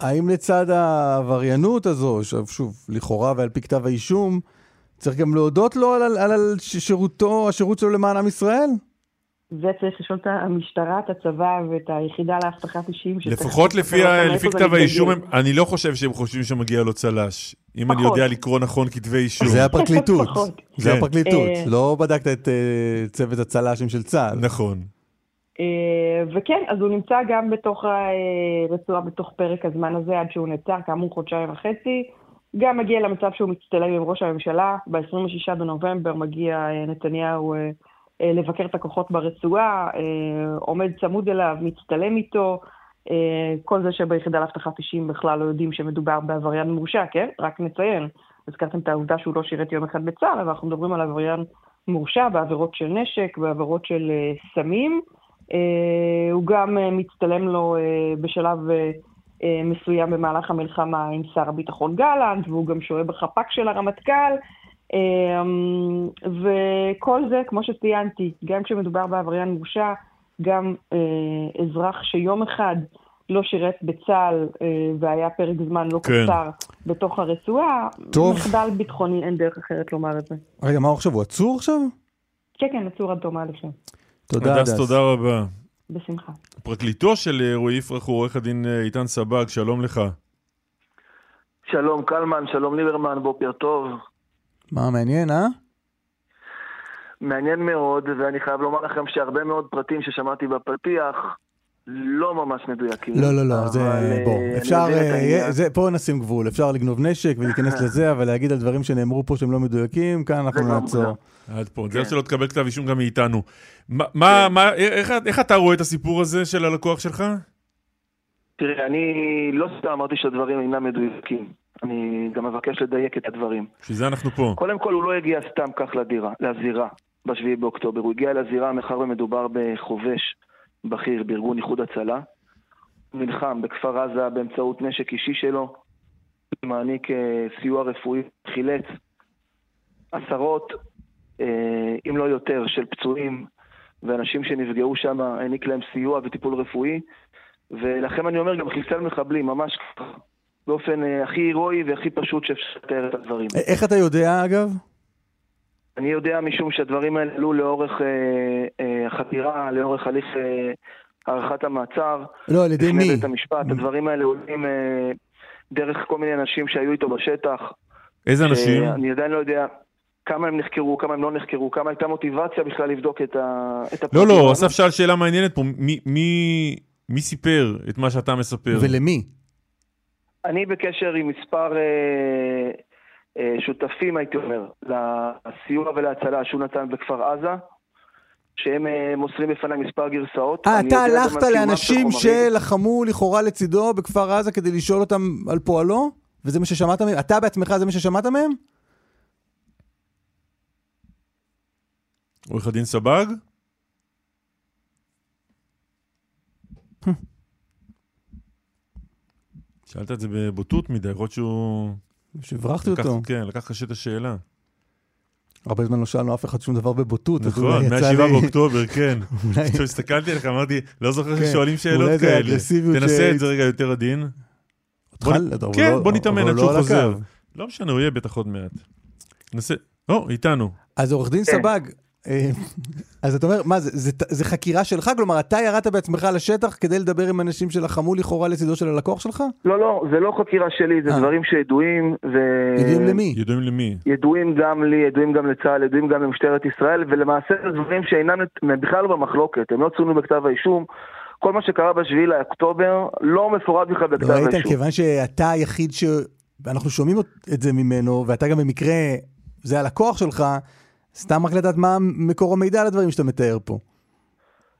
האם לצד העבריינות הזו, שוב, שוב, לכאורה ועל פי כתב האישום, צריך גם להודות לו על, על, על שירותו, השירות שלו למען עם ישראל? זה צריך לשאול את המשטרה, את הצבא ואת היחידה לאבטחת אישים. לפחות לפי, ה- לפי כתב האישום. הם- אני לא חושב שהם חושבים שמגיע לו צל"ש. אם אני פחות. יודע לקרוא נכון כתבי אישום. זה הפרקליטות. זה כן. הפרקליטות. אה. לא בדקת את אה, צוות הצל"שים של צה"ל. נכון. אה, וכן, אז הוא נמצא גם בתוך הרצועה, בתוך פרק הזמן הזה, עד שהוא נעצר, כאמור חודשיים וחצי. גם מגיע למצב שהוא מצטלם עם ראש הממשלה. ב-26 בנובמבר מגיע נתניהו אה, לבקר את הכוחות ברצועה, אה, עומד צמוד אליו, מצטלם איתו. אה, כל זה שביחידה לאבטחת אישים בכלל לא יודעים שמדובר בעבריין מורשע, כן? רק נציין. הזכרתם את העובדה שהוא לא שירת יום אחד בצה"ל, אבל אנחנו מדברים על עבריין מורשע בעבירות של נשק, בעבירות של אה, סמים. אה, הוא גם אה, מצטלם לו אה, בשלב אה, אה, מסוים במהלך המלחמה עם שר הביטחון גלנט, והוא גם שוהה בחפ"ק של הרמטכ"ל. אה, וכל זה, כמו שציינתי, גם כשמדובר בעבריין מורשע, גם אה, אזרח שיום אחד לא שירת בצה"ל אה, והיה פרק זמן לא כן. קצר בתוך הרצועה, טוב. מחדל ביטחוני, אין דרך אחרת לומר את זה. רגע, מה הוא עכשיו? הוא עצור עכשיו? כן, כן, עצור עד תום ההליכים. תודה, הדס, הדס. תודה רבה. בשמחה. פרקליטו של אה, רועי יפרח הוא עורך הדין אה, איתן סבג, שלום לך. שלום קלמן, שלום ליברמן, בוקר טוב. מה, מעניין, אה? מעניין מאוד, ואני חייב לומר לכם שהרבה מאוד פרטים ששמעתי בפתיח לא ממש מדויקים. לא, לא, לא, זה, בוא, אה, אפשר, אה. זה, פה נשים גבול, אפשר לגנוב נשק ולהיכנס לזה, אבל להגיד על דברים שנאמרו פה שהם לא מדויקים, כאן אנחנו לא נעצור. עד פה. כן. זה שלא תקבל כתב אישום גם מאיתנו. מה- מה, מה, איך, איך אתה רואה את הסיפור הזה של הלקוח שלך? תראה, אני לא סתם אמרתי שהדברים אינם מדויקים. אני גם מבקש לדייק את הדברים. בשביל זה אנחנו פה. קודם כל, הוא לא הגיע סתם כך לדירה, לזירה ב-7 באוקטובר. הוא הגיע לזירה מאחר ומדובר בחובש בכיר בארגון איחוד הצלה. הוא נלחם בכפר עזה באמצעות נשק אישי שלו, מעניק אה, סיוע רפואי, חילץ עשרות, אה, אם לא יותר, של פצועים ואנשים שנפגעו שם, העניק להם סיוע וטיפול רפואי. ולכן אני אומר, גם חיסל מחבלים, ממש ככה, באופן אה, הכי הירואי והכי פשוט שאפשר לתאר את הדברים. איך אתה יודע, אגב? אני יודע משום שהדברים האלה עלו לאורך אה, אה, החקירה, לאורך הליך הארכת המעצר. לא, על ידי מי? בית המשפט. הדברים האלה עולים דרך כל מיני אנשים שהיו איתו בשטח. איזה אנשים? אני עדיין לא יודע כמה הם נחקרו, כמה הם לא נחקרו, כמה הייתה מוטיבציה בכלל לבדוק את ה... את לא, הפרטים לא. אסף שאל שאלה מעניינת פה. מי, מי, מי סיפר את מה שאתה מספר? ולמי? אני בקשר עם מספר אה, אה, שותפים, הייתי אומר, לסיוע ולהצלה שהוא נתן בכפר עזה, שהם אה, מוסרים בפניי מספר גרסאות. אה, אתה הלכת לאנשים. שלחמו לכאורה לצידו בכפר עזה כדי לשאול אותם על פועלו? וזה מה ששמעת מהם? אתה בעצמך זה מה ששמעת מהם? עורך הדין סבג? שאלת את זה בבוטות מדי, יכול להיות שהוא... שהברחתי אותו. כן, לקח קשה את השאלה. הרבה זמן לא שאלנו אף אחד שום דבר בבוטות. נכון, אולי יצא מה-7 לי- באוקטובר, כן. פתאום הסתכלתי עליך, אמרתי, לא זוכר כן, ששואלים שאלות כאלה. תנסה את זה רגע יותר עדין. כן, לא- בוא נתאמן אבל עד לא שהוא חוזר. לא משנה, הוא יהיה בטח עוד מעט. ננסה... או, איתנו. אז עורך דין כן. סבג, אז אתה אומר, מה, זה, זה, זה חקירה שלך? כלומר, אתה ירדת בעצמך לשטח כדי לדבר עם אנשים שלחמו לכאורה לצידו של הלקוח שלך? לא, לא, זה לא חקירה שלי, זה אה. דברים שידועים, ו... ידועים למי? ידועים למי? ידועים גם לי, ידועים גם לצה"ל, ידועים גם למשטרת ישראל, ולמעשה זה דברים שאינם בכלל לא במחלוקת, הם לא צוינו בכתב האישום. כל מה שקרה בשביעי לאוקטובר לא מפורט בכלל בכתב לא, האישום. איתן, כיוון שאתה היחיד שאנחנו שומעים את זה ממנו, ואתה גם במקרה, זה הלקוח שלך, סתם רק לדעת מה מקור המידע על הדברים שאתה מתאר פה.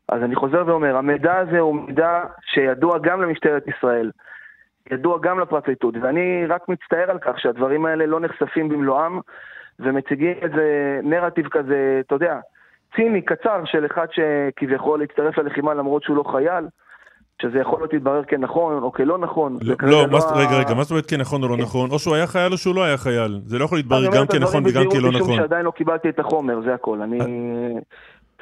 אז אני חוזר ואומר, המידע הזה הוא מידע שידוע גם למשטרת ישראל, ידוע גם לפרקליטות, ואני רק מצטער על כך שהדברים האלה לא נחשפים במלואם, ומציגים איזה נרטיב כזה, אתה יודע, ציני, קצר, של אחד שכביכול הצטרף ללחימה למרות שהוא לא חייל, שזה יכול להיות להתברר כנכון או כלא נכון. לא, לא, מה- ה- רגע, רגע, מה זאת אומרת כן נכון או לא נכון? או שהוא היה חייל או שהוא לא היה חייל. זה לא יכול להתברר אני גם כנכון וגם בזהירות כלא נכון. אה. שעדיין לא קיבלתי את החומר, זה הכל. אני...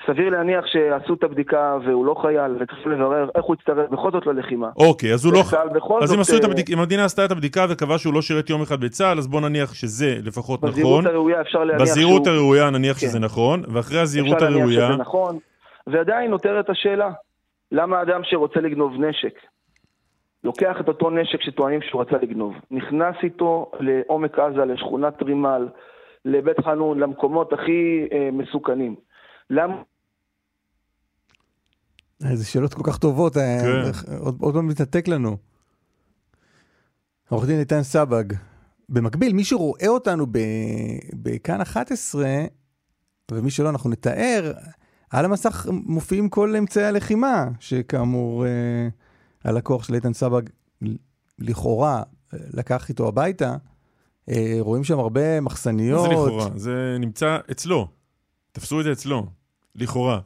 סביר להניח שעשו את הבדיקה והוא לא חייל, וצריכים לברר איך הוא הצטרף בכל זאת ללחימה. אוקיי, אז הוא לא... וצה"ל בכל אז אם עשו את אה, הבדיקה, אם המדינה עשתה את הבדיקה וקבעה שהוא לא שירת יום אחד בצה"ל, אז בוא נניח שזה לפחות נכון. בזהירות הראויה אפשר להניח בזהירות שהוא- הראויה נניח כן. שזה נכון, ואחרי הזהירות אפשר להניח הראויה... שזה נכון, ועדיין נותרת השאלה, למה אדם שרוצה לגנוב נשק, לוקח את אותו נשק שטוענים שהוא רצה לגנוב, נכנס איתו לעומק עזה, לשכונת רימל, לבית חנון, למקומות הכי אה, מסוכנים. למה איזה שאלות כל כך טובות, אה, כן. עוד עוד פעם מתנתק לנו. עורך דין איתן סבג, במקביל, מי שרואה אותנו בכאן 11, ומי שלא, אנחנו נתאר, על המסך מופיעים כל אמצעי הלחימה, שכאמור, אה, הלקוח של איתן סבג לכאורה אה, לקח איתו הביתה. אה, רואים שם הרבה מחסניות. זה לכאורה? זה נמצא אצלו. תפסו את זה אצלו. לכאורה.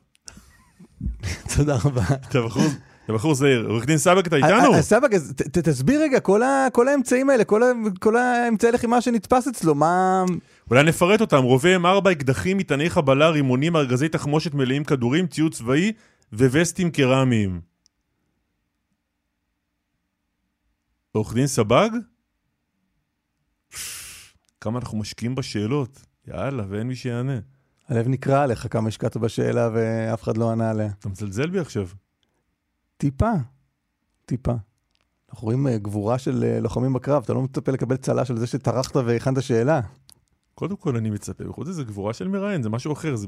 תודה רבה. אתה בחור... אתה בחור זהיר. עורך דין סבק, אתה איתנו? אה, אה, אז ת- ת- תסביר רגע, כל האמצעים האלה, כל האמצעי לחימה שנתפס אצלו, מה... אולי נפרט אותם. רובי M4, אקדחים, מטעני חבלה, רימונים, ארגזי תחמושת מלאים כדורים, ציוד צבאי ווסטים קרמיים. עורך דין סבג? כמה אנחנו משקיעים בשאלות. יאללה, ואין מי שיענה. הלב נקרע עליך כמה השקעת בשאלה ואף אחד לא ענה עליה. אתה מזלזל בי עכשיו. טיפה, טיפה. אנחנו רואים אה, גבורה של אה, לוחמים בקרב, אתה לא מצפה לקבל צל"ש על זה שטרחת והכנת שאלה. קודם כל אני מצפה, וחוץ מזה, זה גבורה של מראיין, זה משהו אחר, זה,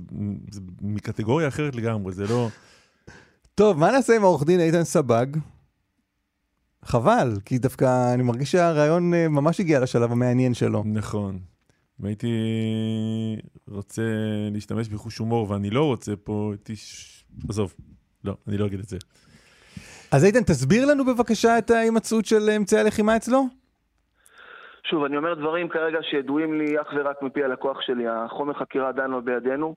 זה מקטגוריה אחרת לגמרי, זה לא... טוב, מה נעשה עם העורך דין איתן סבג? חבל, כי דווקא אני מרגיש שהרעיון אה, ממש הגיע לשלב המעניין שלו. נכון. אם הייתי רוצה להשתמש בחוש הומור ואני לא רוצה פה, הייתי... ש- עזוב, לא, אני לא אגיד את זה. אז איתן, תסביר לנו בבקשה את ההימצאות של אמצעי הלחימה אצלו. שוב, אני אומר דברים כרגע שידועים לי אך ורק מפי הלקוח שלי, החומר חקירה עדיין לא בידינו.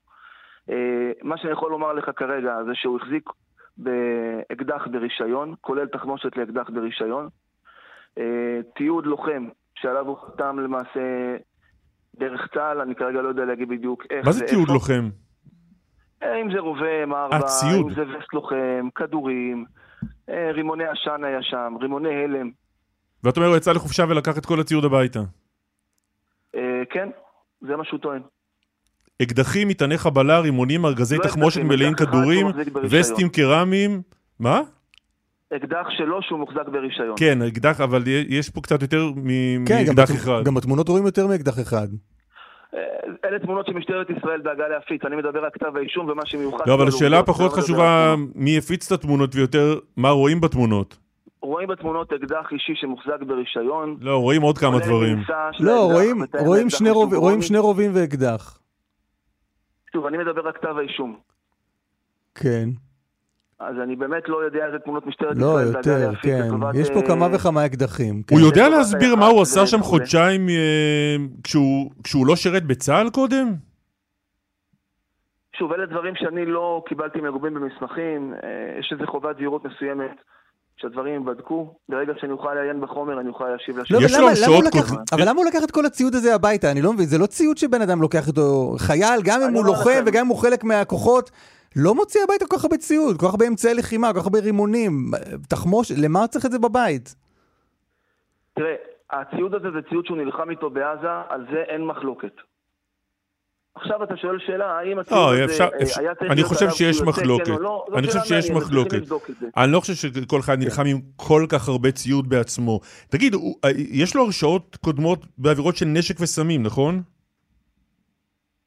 אה, מה שאני יכול לומר לך כרגע זה שהוא החזיק באקדח ברישיון, כולל תחמושת לאקדח ברישיון. אה, תיעוד לוחם שעליו הוא חתם למעשה דרך צה"ל, אני כרגע לא יודע להגיד בדיוק איך מה זה תיעוד. לוחם? אה, אם זה רובה M4, אה, ציוד. אם זה וסט לוחם, כדורים, רימוני עשן היה שם, רימוני הלם. ואתה אומר, הוא יצא לחופשה ולקח את כל הציוד הביתה. אה, כן, זה מה שהוא טוען. אקדחים, מטעני חבלה, רימונים, ארגזי לא תחמושת מלאים כדורים. וסטים קרמיים. מה? אקדח שלו שהוא מוחזק ברישיון. כן, אקדח, אבל יש פה קצת יותר כן, מאקדח אחד. גם בתמונות רואים יותר מאקדח אחד. אה, אלה תמונות שמשטרת ישראל דאגה להפיץ, אני מדבר על כתב האישום ומה שמיוחד. לא, אבל השאלה לעובדות, פחות אני מדבר חשובה. מי הפיץ את התמונות ויותר מה רואים בתמונות. רואים בתמונות אקדח אישי שמוחזק ברישיון. לא, רואים עוד כמה דברים. לא, האקדח, רואים, רואים, שני רוב. רואים שני רובים ואקדח. שוב, אני מדבר על כתב האישום. כן. אז אני באמת לא יודע איזה תמונות משטרת לא, ישראל דאגה יותר, כן. לטובת, יש פה אה, כמה וכמה אקדחים. כן. הוא יודע להסביר מה הוא עשה שם. חודשיים אה, כשהוא- כשהוא לא שירת בצה"ל קודם? שוב, אלה דברים שאני לא קיבלתי מגובים במסמכים, אה, יש איזו חובת זהירות מסוימת שהדברים ייבדקו. ברגע שאני אוכל לעיין בחומר, אני אוכל להשיב לא, לשאלה. יש אבל לו הרשאות קודמות. אבל למה הוא לקח את כל הציוד הזה הביתה? אני לא מבין, זה לא ציוד שבן אדם לוקח איתו. חייל, גם אם הוא לוחם. וגם אם הוא חלק מהכוחות, לא מוציא הביתה כל כך הרבה ציוד, כל כך הרבה אמצעי לחימה, כל כך הרבה רימונים, תחמוש, למה צריך את זה בבית? תראה, הציוד הזה זה ציוד שהוא נלחם איתו בעזה, על זה אין מחלוקת. עכשיו אתה שואל שאלה, האם לא, הציון הזה אפשר, אה, היה צריך אני חושב שיש מחלוקת. כן לא? זאת אני חושב שיש מחלוקת. אני לא חושב שכל אחד נלחם עם כל כך הרבה ציוד בעצמו. תגיד, אה, יש לו הרשעות קודמות בעבירות של נשק וסמים, נכון?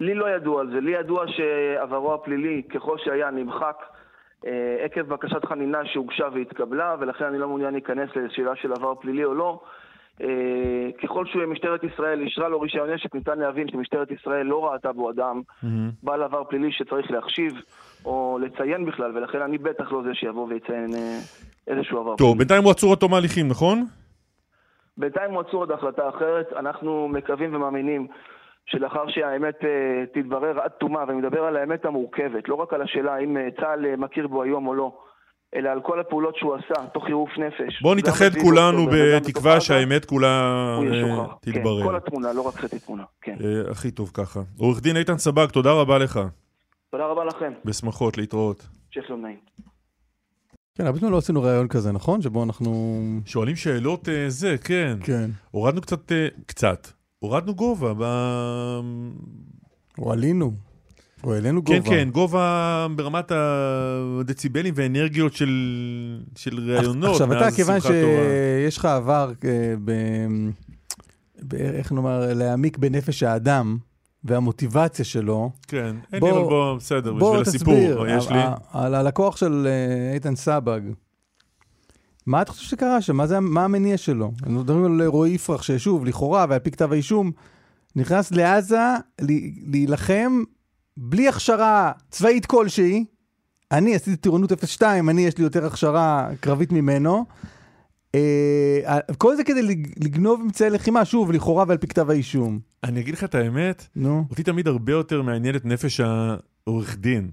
לי לא ידוע על זה, לי ידוע שעברו הפלילי, ככל שהיה, נמחק אה, עקב בקשת חנינה שהוגשה והתקבלה, ולכן אני לא מעוניין להיכנס לשאלה של עבר פלילי או לא. אה, ככל שמשטרת ישראל אישרה לו רישיון נשק, ניתן להבין שמשטרת ישראל לא ראתה בו אדם בעל עבר פלילי שצריך להחשיב או לציין בכלל, ולכן אני בטח לא זה שיבוא ויציין אה, איזשהו עבר טוב, בינתיים הוא עצור עד תום ההליכים, נכון? בינתיים הוא עצור עד החלטה אחרת. אנחנו מקווים ומאמינים שלאחר שהאמת אה, תתברר עד תומה, ואני מדבר על האמת המורכבת, לא רק על השאלה אה, צה"ל מכיר בו היום או לא, אלא על כל הפעולות שהוא עשה, תוך חירוף נפש. בואו גם נתאחד כולנו בתקווה שהאמת כולה אה. כן, תתברר. כל התמונה, לא רק חצי תמונה. כן. אה, הכי טוב ככה. עורך דין איתן סבג, תודה רבה לך. תודה רבה לכם. בשמחות, להתראות. המשך יום נעים. כן, הרבה זמן לא עשינו ראיון כזה, נכון? שבו אנחנו... שואלים שאלות אה, זה, כן. כן. הורדנו קצת, אה, קצת. הורדנו גובה ב... או עלינו. או העלינו כן, גובה. כן, גובה ברמת הדציבלים והאנרגיות של, של ראיונות עכשיו, אתה, כיוון. שיש לך עבר, אה, ב... ב... איך נאמר, להעמיק בנפש האדם והמוטיבציה שלו, כן, אין בוא- לי אבל בוא, בסדר, בוא בשביל הסיפור, תסביר, יש לי. על הלקוח של אה, איתן סבג. מה אתה חושב שקרה שם? מה, זה, מה המניע שלו? אנחנו מדברים על רועי יפרח, ששוב, לכאורה, ועל פי כתב האישום, נכנס לעזה להילחם בלי הכשרה צבאית כלשהי. אני עשיתי טירונות 02, אני יש לי יותר הכשרה קרבית ממנו. אה, כל זה כדי לג- לגנוב אמצעי לחימה, שוב, לכאורה ועל פי כתב האישום. אני אגיד לך את האמת, נו, אותי תמיד הרבה יותר מעניינת נפש העורך דין.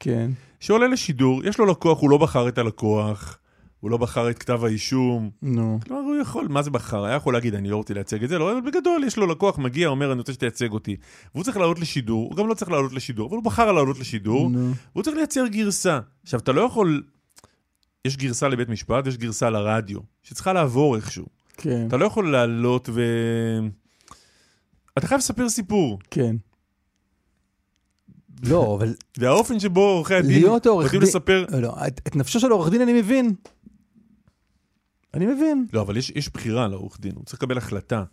כן. שעולה לשידור, יש לו לקוח, הוא לא בחר את הלקוח, הוא לא בחר את כתב האישום. נו. כלומר, הוא יכול, מה זה בחר? היה יכול להגיד, אני לא רוצה לייצג את זה, לא, אבל בגדול יש לו לקוח, מגיע, אומר, אני רוצה שתייצג אותי. והוא צריך לעלות לשידור, הוא גם לא צריך לעלות לשידור, אבל הוא בחר לעלות לשידור. והוא צריך לייצר גרסה. עכשיו, אתה לא יכול... יש גרסה לבית משפט, יש גרסה לרדיו, שצריכה לעבור איכשהו. כן. אתה לא יכול לעלות ו... אתה חייב לספר סיפור. כן. לא, אבל והאופן שבו עורכי הדין להיות עורך דין... לספר... לא, את, את נפשו של עורך דין אני מבין. אני מבין. לא, אבל יש, יש בחירה לעורך דין, הוא צריך לקבל החלטה.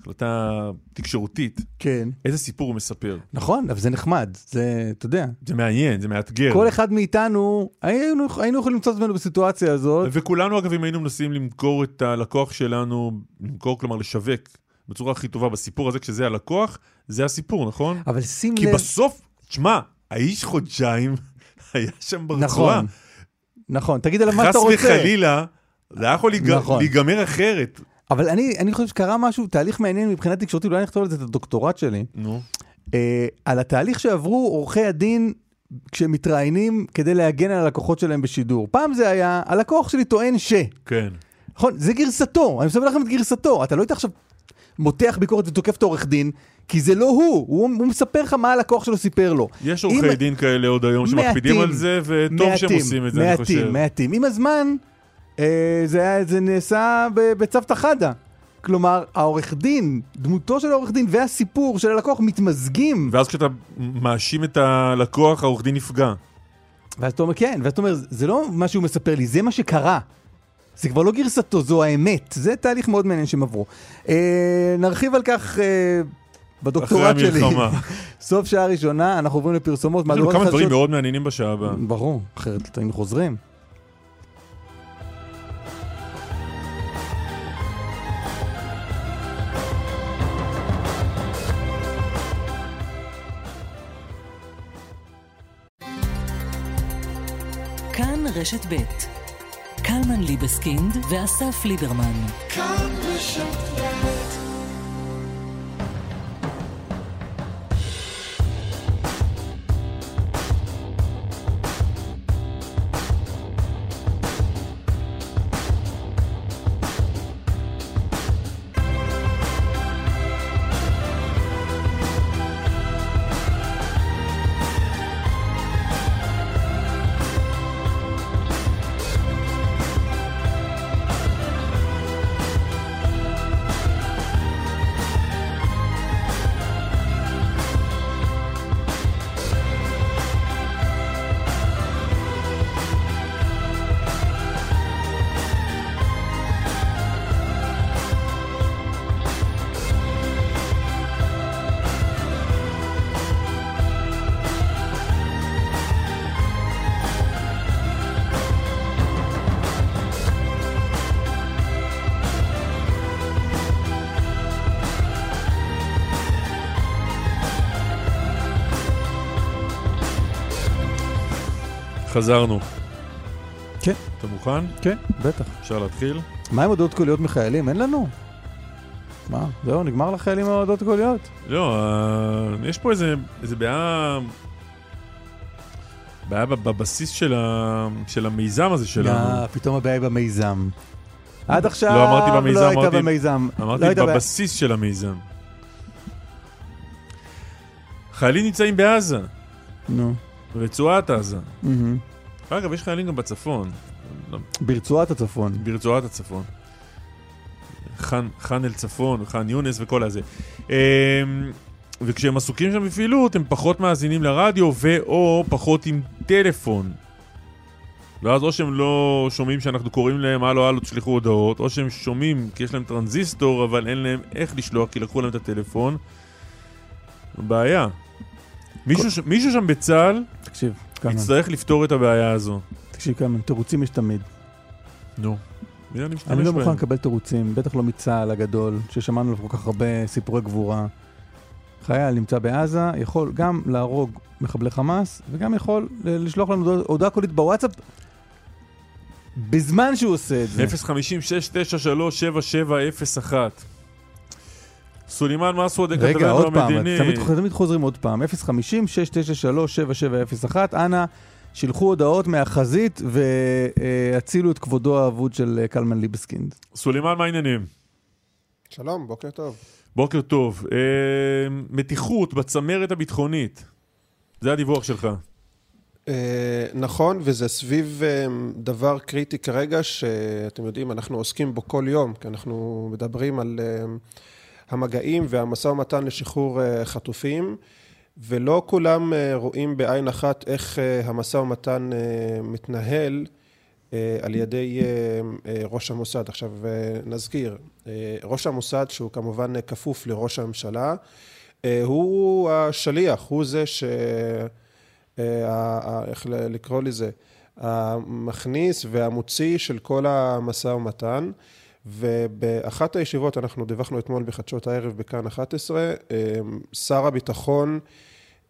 החלטה תקשורתית, כן. איזה סיפור הוא מספר. נכון, אבל זה נחמד, זה, אתה יודע. זה מעניין, זה מאתגר. כל אחד מאיתנו, היינו, היינו יכולים למצוא את עצמנו בסיטואציה הזאת. וכולנו, אגב, אם היינו מנסים למכור את הלקוח שלנו, למכור, כלומר לשווק, בצורה הכי טובה בסיפור הזה, כשזה הלקוח, זה הסיפור, נכון? אבל שים כי לב... בסוף, תשמע, האיש חודשיים היה שם ברצועה. נכון, נכון. תגיד עליו מה חס שאתה רוצה. וחלילה, זה היה יכול להיג- נכון. להיגמר אחרת. אבל אני, אני חושב שקרה משהו, תהליך מעניין מבחינה תקשורתית, אולי נכתוב על זה את הדוקטורט שלי. נו. אה, על התהליך שעברו עורכי הדין כשהם מתראיינים כדי להגן על הלקוחות שלהם בשידור. פעם זה היה, הלקוח שלי טוען ש... כן. נכון, זה גרסתו, אני מספר לכם את גרסתו. אתה לא היית עכשיו מותח ביקורת ותוקף את העורך דין, כי זה לא הוא, הוא, הוא מספר לך מה הלקוח שלו סיפר לו. יש אם- עורכי דין כאלה עוד היום שמקפידים מעטים, על זה, וטוב שהם מעטים, עושים את זה, אני מעטים, חושב. מעטים. עם הזמן, זה, היה- זה נעשה בצוותא חדא. כלומר, העורך דין, דמותו של העורך דין והסיפור של הלקוח מתמזגים. ואז כשאתה מאשים את הלקוח, העורך דין נפגע. ואז אתה אומר, כן, ואז אתה אומר, זה לא מה שהוא מספר לי, זה מה שקרה. זה כבר לא גרסתו, זו האמת. זה תהליך מאוד מעניין שהם עברו. אה, נרחיב על כך אה, בדוקטורט אחרי שלי. המלחמה. סוף שעה ראשונה, אנחנו עוברים לפרסומות. יש לנו כמה דברים. מאוד מעניינים בשעה הבאה. ברור, אחרת היינו חוזרים. רשת ב' קלמן ליבסקינד ואסף ליברמן. כאן רשת חזרנו. כן. אתה מוכן? כן, בטח. אפשר להתחיל? מה עם הודעות קוליות מחיילים? אין לנו. מה? זהו, נגמר לחיילים ההודעות קוליות? לא, אה, יש פה איזה, איזה בעיה... בעיה בב- בבסיס של, ה, של המיזם הזה שלנו. אה, פתאום הבעיה היא במיזם. עד עכשיו לא אמרתי במיזם, לא הייתה במיזם. אמרתי לא. בבסיס של המיזם. חיילים נמצאים בעזה, נו. ברצועת עזה. מהמם. אגב, יש חיילים גם בצפון. ברצועת הצפון. ברצועת הצפון. חאן, חאן אל צפון, חאן יונס וכל הזה. אמ, וכשהם עסוקים שם בפעילות, הם פחות מאזינים לרדיו ו/או פחות עם טלפון. ואז או שהם לא שומעים שאנחנו קוראים להם הלו הלו תשלחו הודעות, או שהם שומעים כי יש להם טרנזיסטור אבל אין להם איך לשלוח כי לקחו להם את הטלפון. בעיה. מישהו, ש... מישהו שם בצה"ל תקשיב, כמה. יצטרך לפתור את הבעיה הזו. תקשיב כמה, תירוצים יש תמיד. נו. הנה אני משתמש אני לא. מוכן לקבל תירוצים, בטח לא מצה"ל הגדול, ששמענו עליו כל כך הרבה סיפורי גבורה. חייל נמצא בעזה, יכול גם להרוג מחבלי חמאס, וגם יכול לשלוח לנו הודעה- קולית בוואטסאפ בזמן שהוא עושה את זה. 050-693-7701 סולימאן מסעוד, רגע, עוד פעם. תמיד, תמיד חוזרים עוד פעם, 050-693-7701, אנא, שילחו הודעות מהחזית והצילו את כבודו האבוד של אה, קלמן ליבסקינד. סולימאן, מה העניינים? שלום, בוקר טוב. בוקר טוב. אה, מתיחות בצמרת הביטחונית. זה הדיווח שלך. אה, נכון, וזה סביב אה, דבר קריטי כרגע, שאתם יודעים, אנחנו עוסקים בו כל יום, כי אנחנו מדברים על אה, המגעים והמשא ומתן לשחרור אה, חטופים, ולא כולם אה, רואים בעין אחת איך אה, המשא ומתן מתנהל. על ידי ראש המוסד. עכשיו נזכיר, ראש המוסד שהוא כמובן כפוף לראש הממשלה, הוא השליח, הוא זה ש... איך לקרוא לזה? המכניס והמוציא של כל המשא ומתן. ובאחת הישיבות, אנחנו דיווחנו אתמול בחדשות הערב בכאן 11, אה, שר הביטחון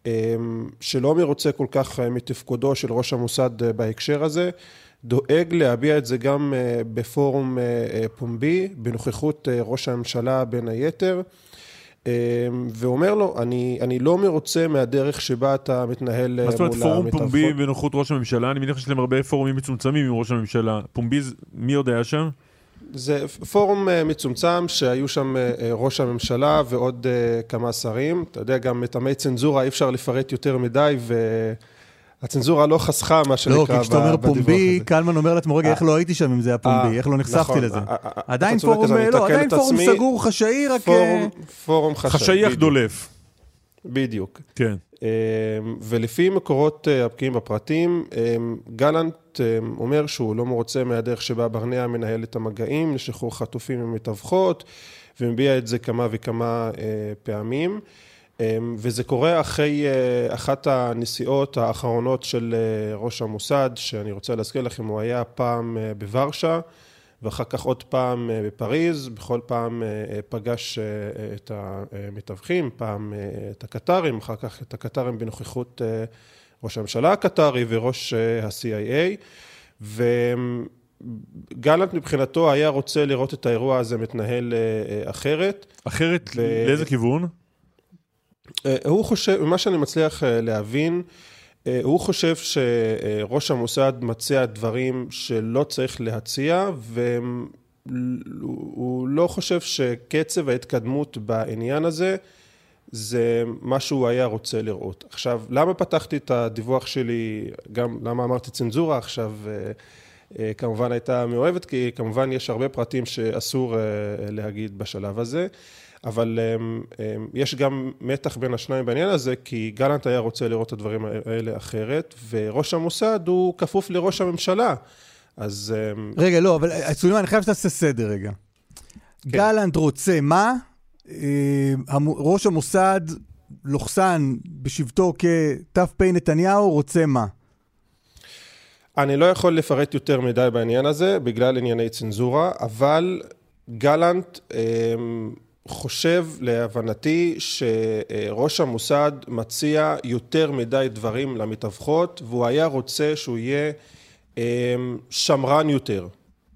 אה, שלא מרוצה כל כך אה, מתפקודו של ראש המוסד אה, בהקשר הזה, דואג להביע את זה גם אה, בפורום פומבי, בנוכחות ראש הממשלה בין היתר, אה, ואומר לו, אני, אני לא מרוצה מהדרך שבה אתה מתנהל אה, מה זאת אומרת מול פורום המתווכות." פומבי בנוחות ראש הממשלה? אני מניח שיש להם הרבה פורומים מצומצמים עם ראש הממשלה. פומבי, מי עוד היה שם? זה פורום אה, מצומצם שהיו שם אה, אה, ראש הממשלה ועוד כמה שרים. אתה יודע, גם מטעמי צנזורה אי אפשר לפרט יותר מדי, והצנזורה לא חסכה, מה שנקרא, לא, כי כשאתה אומר בדיווח פומבי, הזה. קלמן אומר לעצמו, רגע. איך לא הייתי שם אם זה היה פומבי? איך לא נחשפתי נכון, לזה? עדיין פורום, לא, עדיין פורום. סגור, חשאי, רק... פורום, חשאי. חשאי אך. דולף. בדיוק. כן. אה, ולפי מקורות אה, הבקיאים בפרטים, אה, גלנט אה, אומר שהוא לא מרוצה מהדרך שבה ברנע מנהל את המגעים לשחרור חטופים ומתווכות, ומביע את זה כמה וכמה אה, פעמים. וזה קורה אחרי אה, אחת הנסיעות האחרונות של ראש המוסד, שאני רוצה להזכיר לכם, הוא היה פעם בוורשה, ואחר כך עוד פעם אה, בפריז, בכל פעם אה, אה, פגש את המתווכים, פעם את הקטרים, אחר כך את הקטרים בנוכחות ראש הממשלה הקטרי וראש ה-CIA, וגלנט מבחינתו היה רוצה לראות את האירוע הזה מתנהל אחרת. אחרת ו- לאיזה כיוון? הוא חושב, ממה שאני מצליח להבין, הוא חושב שראש המוסד מציע דברים שלא צריך להציע, והוא לא חושב שקצב ההתקדמות בעניין הזה זה מה שהוא היה רוצה לראות. עכשיו, למה פתחתי את הדיווח שלי, גם למה אמרתי צנזורה עכשיו, אה, אה, כמובן הייתה מאוהבת, כי כמובן יש הרבה פרטים שאסור אה, להגיד בשלב הזה. אבל um, um, יש גם מתח בין השניים בעניין הזה, כי גלנט היה רוצה לראות את הדברים האלה אחרת, וראש המוסד הוא כפוף לראש הממשלה. אז... Um, רגע, לא, אבל אה, סולימאן, אני חייב שתעשה סדר רגע. כן. גלנט רוצה מה? אה, ראש המוסד, לוחסן, בשבתו כת"פ נתניהו, רוצה מה? אני לא יכול לפרט יותר מדי בעניין הזה, בגלל ענייני צנזורה, אבל גלנט חושב, להבנתי, שראש המוסד מציע יותר מדי דברים למתווכות, והוא היה רוצה שהוא יהיה אה, שמרן יותר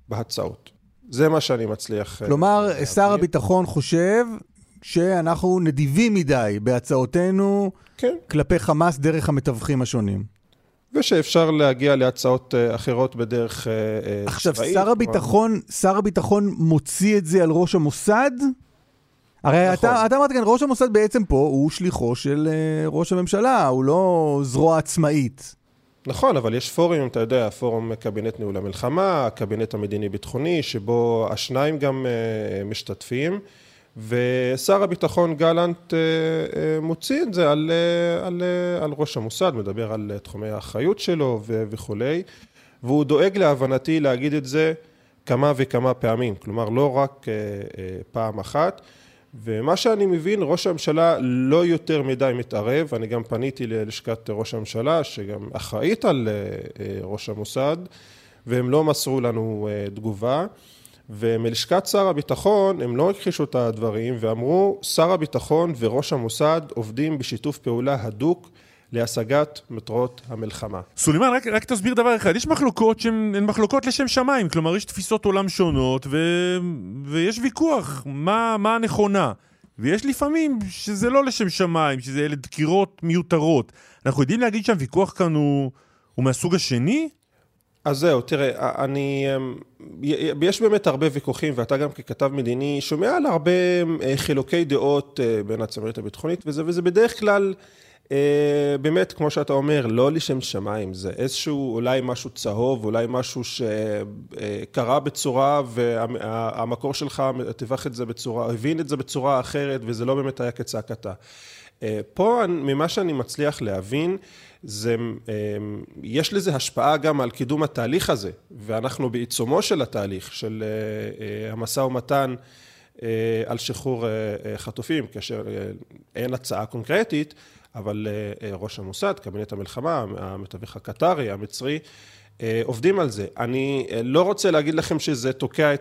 בהצעות. זה מה שאני מצליח... אה, כלומר, להבין. שר הביטחון חושב שאנחנו נדיבים מדי בהצעותינו כן. כלפי חמאס דרך המתווכים השונים. ושאפשר להגיע להצעות אה, אחרות בדרך אה, אה, עכשיו, צבאית. שר הביטחון, שר הביטחון מוציא את זה על ראש המוסד? הרי נכון. אתה, אתה אמרת כאן, ראש המוסד בעצם פה הוא שליחו של אה, ראש הממשלה, הוא לא זרוע עצמאית. נכון, אבל יש פורומים, אתה יודע, פורום קבינט ניהול המלחמה, הקבינט המדיני-ביטחוני, שבו השניים גם אה, משתתפים, ושר הביטחון גלנט אה, אה, מוציא את זה על, אה, על, אה, על ראש המוסד, מדבר על אה, תחומי האחריות שלו ו- וכולי, והוא דואג להבנתי להגיד את זה כמה וכמה פעמים, כלומר לא רק אה, אה, פעם אחת. ומה שאני מבין, ראש הממשלה לא יותר מדי מתערב, אני גם פניתי ללשכת ראש הממשלה, שגם אחראית על אה, אה, ראש המוסד, והם לא מסרו לנו אה, תגובה. ומלשכת שר הביטחון הם לא הכחישו את הדברים ואמרו שר הביטחון וראש המוסד עובדים בשיתוף פעולה הדוק להשגת מטרות המלחמה. סולימאן, רק, רק תסביר דבר אחד, יש מחלוקות שהן הן מחלוקות לשם שמיים, כלומר יש תפיסות עולם שונות ו, ויש ויכוח מה, מה הנכונה. ויש לפעמים שזה לא לשם שמיים, שזה אלה דקירות מיותרות. אנחנו יודעים להגיד שהוויכוח כאן הוא, הוא מהסוג השני? אז זהו, תראה, אני, אמ, יש באמת הרבה ויכוחים, ואתה גם ככתב מדיני שומע על הרבה אה, חילוקי דעות אה, בין הצמרת הביטחונית, וזה, וזה בדרך כלל, באמת, כמו שאתה אומר, לא לשם שמיים, זה איזשהו, אולי משהו צהוב, אולי משהו שקרה בצורה, והמקור שלך תיווך את זה בצורה, הבין את זה בצורה אחרת, וזה לא באמת היה כצעקתה. אה, פה, ממה שאני מצליח להבין, זה, אה, יש לזה השפעה גם על קידום התהליך הזה, ואנחנו בעיצומו של התהליך, של אה, המשא ומתן על שחרור חטופים, כאשר אין הצעה קונקרטית, אבל ראש המוסד, קבינט המלחמה, המתווך הקטרי, המצרי, עובדים על זה. אני לא רוצה להגיד לכם שזה תוקע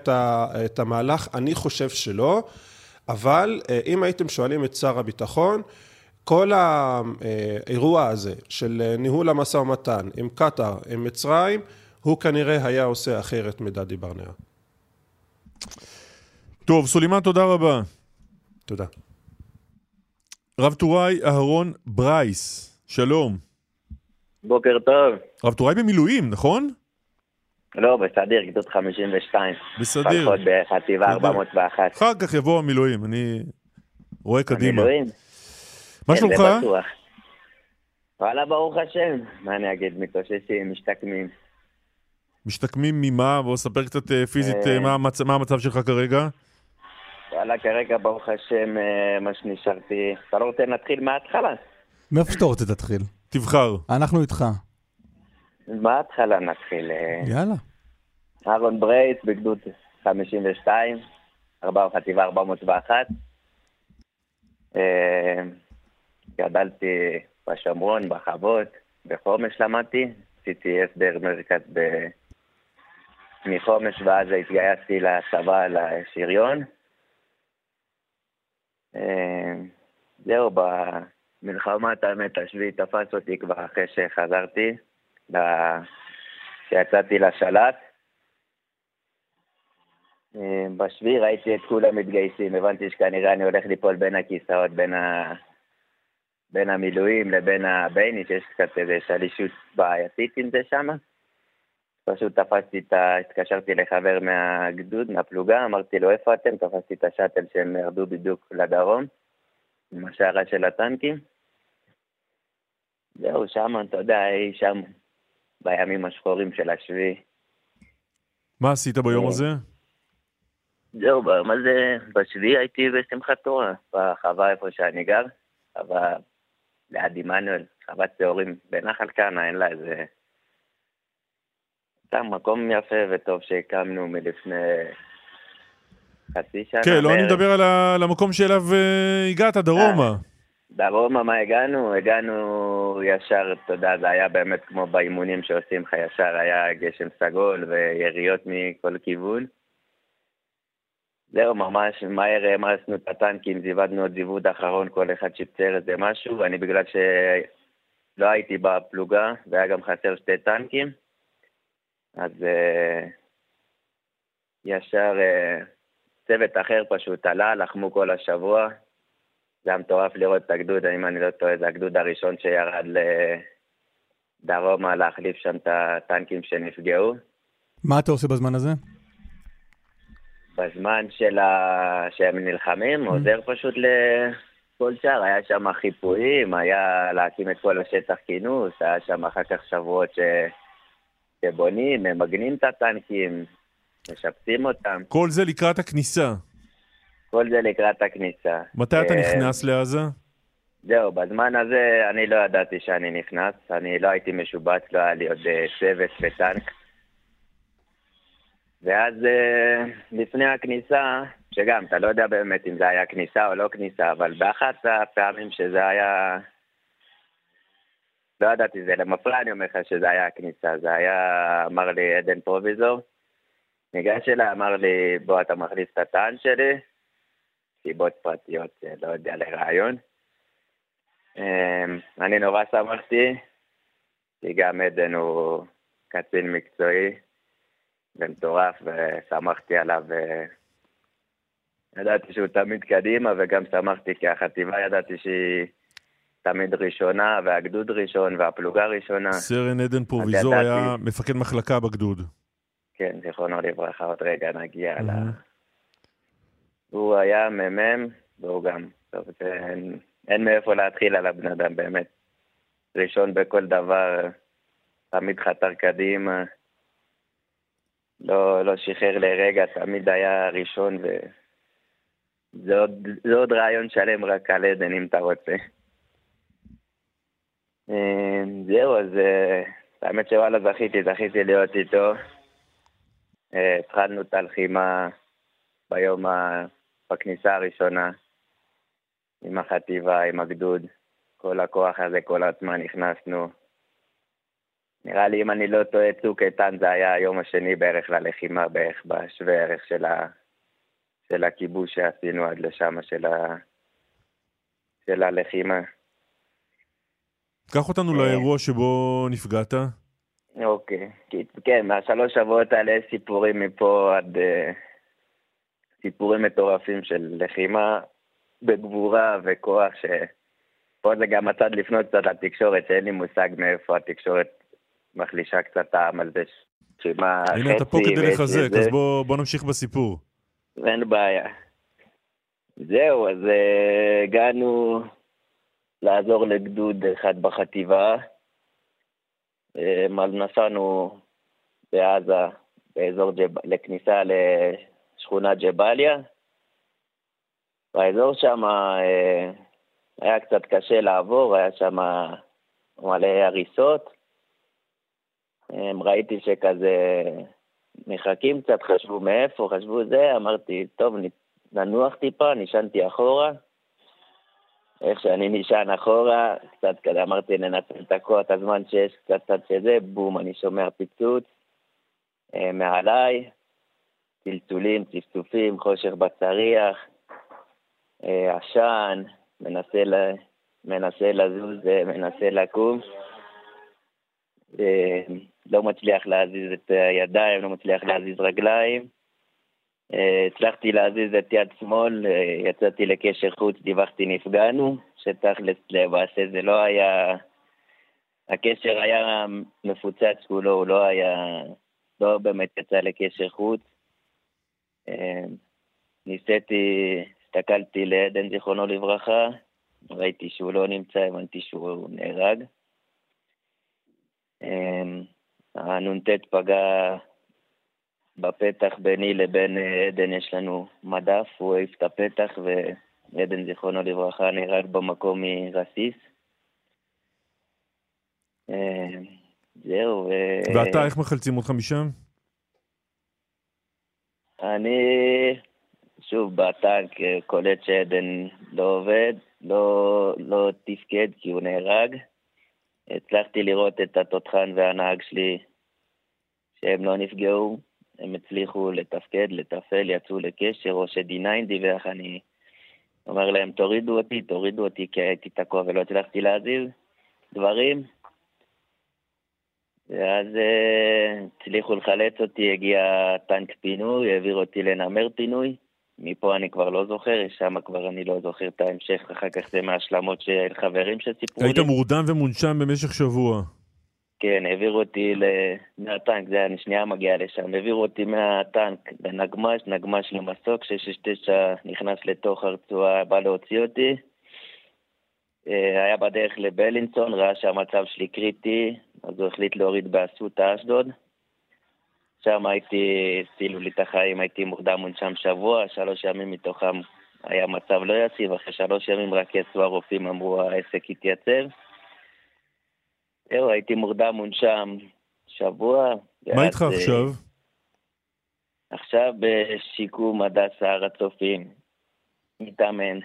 את המהלך, אני חושב שלא, אבל אם הייתם שואלים את שר הביטחון, כל האירוע הזה של ניהול המשא ומתן עם קטאר, עם מצרים, הוא כנראה היה עושה אחרת מדדי ברנע. טוב, סולימאן, תודה רבה. תודה. רב טוראי אהרון ברייס, שלום. בוקר טוב. רב טוראי במילואים, נכון? לא, בסדיר, גדוד 52. בסדיר. פחות בחטיבה 401. אחר כך יבוא המילואים, אני רואה קדימה. המילואים? מה כן, שלומך? זה בטוח. וואלה, ברוך השם. מה אני אגיד, מתאוששים, משתקמים. משתקמים ממה? בוא ספר קצת אה, פיזית אה, אה, מה המצ- מה המצב שלך כרגע. וואלה, כרגע, ברוך השם, אה, מה שנשארתי... אתה לא רוצה נתחיל מההתחלה? מאיפה שאתה רוצה תתחיל? תבחר. אנחנו איתך. מההתחלה נתחיל. אה, יאללה. אהרון ברייס בגדוד 52, 4 חטיבה 401. אה, גדלתי בשומרון, בחוות, בחומש למדתי, עשיתי הסדר מרכז ב... מחומש ואז התגייסתי לצבא, לשריון. אה, זהו, במלחמת האמת השביעי תפס אותי כבר אחרי שחזרתי, כשיצאתי לשלט. אה, בשביעי ראיתי את כולם מתגייסים, הבנתי שכנראה אני הולך ליפול בין הכיסאות, בין, ה... בין המילואים לבין הבייני, שיש קצת איזו שלישות בעייתית עם זה שם. פשוט תפסתי את ה... התקשרתי לחבר מהגדוד, מהפלוגה, אמרתי לו איפה אתם? תפסתי את השאטל שהם ירדו בדיוק לדרום, עם השערה של הטנקים. זהו, שם, אתה יודע, אי שם, בימים השחורים של השביעי. מה עשית ביום אה, הזה? זהו, ביום הזה, בשביעי הייתי בשמחת תורה, בחווה איפה שאני גר, חווה ליד עמנואל, חוות שעורים בנחל כהנא, אין לה איזה... סתם מקום יפה וטוב שהקמנו מלפני חצי שנה. כן, לא, אני. מדבר על המקום שאליו אה, הגעת, דרומה. דרומה, מה הגענו? הגענו ישר, אתה יודע, זה היה באמת כמו באימונים שעושים לך ישר, היה גשם סגול ויריות מכל כיוון. זהו, ממש מהר העמסנו את הטנקים, זיוודנו עוד זיווד אחרון, כל אחד שיפצר איזה משהו, ואני בגלל שלא הייתי בפלוגה, והיה גם חסר שתי טנקים, אז uh, ישר uh, צוות אחר פשוט עלה, לחמו כל השבוע. זה היה מטורף לראות את הגדוד, אם אני לא טועה, זה הגדוד הראשון שירד לדרומה להחליף שם את הטנקים שנפגעו. מה אתה עושה בזמן הזה? בזמן של ה... שהם נלחמים, עוזר פשוט לכל שאר, היה שם חיפויים, היה להקים את כל השטח כינוס, היה שם אחר כך שבועות ש... שבונים, ממגנים את הטנקים, משפצים אותם, כל זה לקראת הכניסה. כל זה לקראת הכניסה. מתי אתה אה, נכנס לעזה? זהו, בזמן הזה אני לא ידעתי שאני נכנס, אני לא הייתי משובץ, לא היה לי עוד אה, צוות וטנק. ואז אה, לפני הכניסה, שגם, אתה לא יודע באמת אם זה היה כניסה או לא כניסה, אבל באחת הפעמים שזה היה... לא ידעתי, זה למפרע אני אומר לך שזה היה הכניסה, זה היה, אמר לי עדן פרוביזור, ניגש אליי, אמר לי, בוא, אתה מחליף את הטען שלי, סיבות פרטיות, אה, לא יודע, לרעיון. אה, אני נורא שמחתי, כי גם עדן הוא קצין מקצועי ומטורף, ושמחתי עליו. אה, ידעתי שהוא תמיד קדימה, וגם שמחתי כי החטיבה ידעתי שהיא תמיד ראשונה, והגדוד ראשון, והפלוגה ראשונה. סרן עדן פרוביזור. היה מפקד מחלקה בגדוד. כן, זיכרונו לברכה, עוד רגע נגיע ל... מהמם. הוא היה מ"מ, והוא גם, טוב, זה, אין, אין מאיפה להתחיל על הבן אדם, באמת. ראשון בכל דבר, תמיד חתר קדימה, לא, לא שחרר לרגע, תמיד היה ראשון, וזה עוד, זה עוד רעיון שלם רק על עדן, אם אתה רוצה. אה, זהו, אז אה, האמת שוואלה זכיתי, זכיתי להיות איתו. אה, התחלנו את הלחימה ביום. בכניסה הראשונה, עם החטיבה, עם הגדוד. כל הכוח הזה, כל הזמן נכנסנו. נראה לי, אם אני לא טועה, צוק איתן זה היה היום השני בערך ללחימה, בערך בשווה ערך של, ה... של הכיבוש שעשינו עד לשם, של, ה... של הלחימה. קח אותנו לאירוע שבו נפגעת. אוקיי. כן, מהשלוש שבועות האלה יש סיפורים מפה עד... אה, סיפורים מטורפים של לחימה בגבורה וכוח, שפה זה גם הצד לפנות קצת לתקשורת, שאין לי מושג מאיפה התקשורת מחלישה קצת טעם על זה. שמה הנה, אתה פה חצי כדי לחזק. אז בוא בוא נמשיך בסיפור. אין בעיה. זהו, אז uh, הגענו לעזור לגדוד אחד בחטיבה. Um, אז נסענו בעזה, באזור ג'ב... לכניסה לשכונת ג'באליה. באזור שם uh, היה קצת קשה לעבור, היה שם מלא הריסות. Um, ראיתי שכזה מחכים קצת, חשבו מאיפה, חשבו זה, אמרתי, טוב, ננוח טיפה, נשענתי אחורה. איך שאני נשען אחורה, קצת כזה, אמרתי, ננצל את הכוח, הזמן שיש קצת קצת שזה, בום, אני שומע פיצוץ אה, מעליי, צלצולים, צפצופים, חושך בצריח, אה, עשן, מנסה, ל... מנסה לזוז, אה, מנסה לקום. אה, לא מצליח להזיז את הידיים, לא מצליח להזיז רגליים. אה, הצלחתי להזיז את יד שמאל, אה, יצאתי לקשר חוץ, דיווחתי נפגענו, שתכלס למעשה זה לא היה... הקשר היה מפוצץ כולו, הוא לא היה... לא באמת יצא לקשר חוץ. אה, ניסיתי, הסתכלתי לעדן זיכרונו לברכה, ראיתי שהוא לא נמצא, הבנתי שהוא נהרג. הנ"ט פגע בפתח ביני לבין אה, עדן, יש לנו מדף, הוא העיף את הפתח ועדן זיכרונו לברכה נהרג במקום מרסיס. אמ, זהו. ואתה, איך מחלצים אותך משם? אני, שוב, בטנק אה, קולט שעדן לא עובד, לא, לא תפקד כי הוא נהרג. הצלחתי לראות את התותחן והנהג שלי שהם לא נפגעו. הם הצליחו לתפקד, לתפעל, יצאו לקשר, או ש-D9 דיווח, אני אומר להם, תורידו אותי, תורידו אותי, כי הייתי תקוע ולא הצלחתי להזיז דברים. ואז אה, הצליחו לחלץ אותי, הגיע טנק פינוי, העביר אותי לנמר פינוי. מפה אני כבר לא זוכר, שם כבר אני לא זוכר את ההמשך, אחר כך זה מהשלמות של חברים שסיפרו היית לי. מורדם ומונשם במשך שבוע. כן, העבירו אותי מהטנק, זה אני שנייה מגיע לשם, העבירו אותי מהטנק לנגמ"ש, נגמ"ש למסוק, 669 נכנס לתוך הרצועה, בא להוציא אותי. אה, היה בדרך לבלינסון, ראה שהמצב שלי קריטי, אז הוא החליט להוריד באסותא אשדוד. שם הייתי, הצילו לי את החיים, הייתי מורדם מונשם שבוע, שלוש ימים מתוכם היה מצב לא יציב, אחרי שלוש ימים רק יצאו הרופאים, אמרו העסק התייצב. זהו, הייתי מורדם מונשם שבוע. מה איתך אה, עכשיו? עכשיו בשיקום הדסה הר הצופים. מתאמן.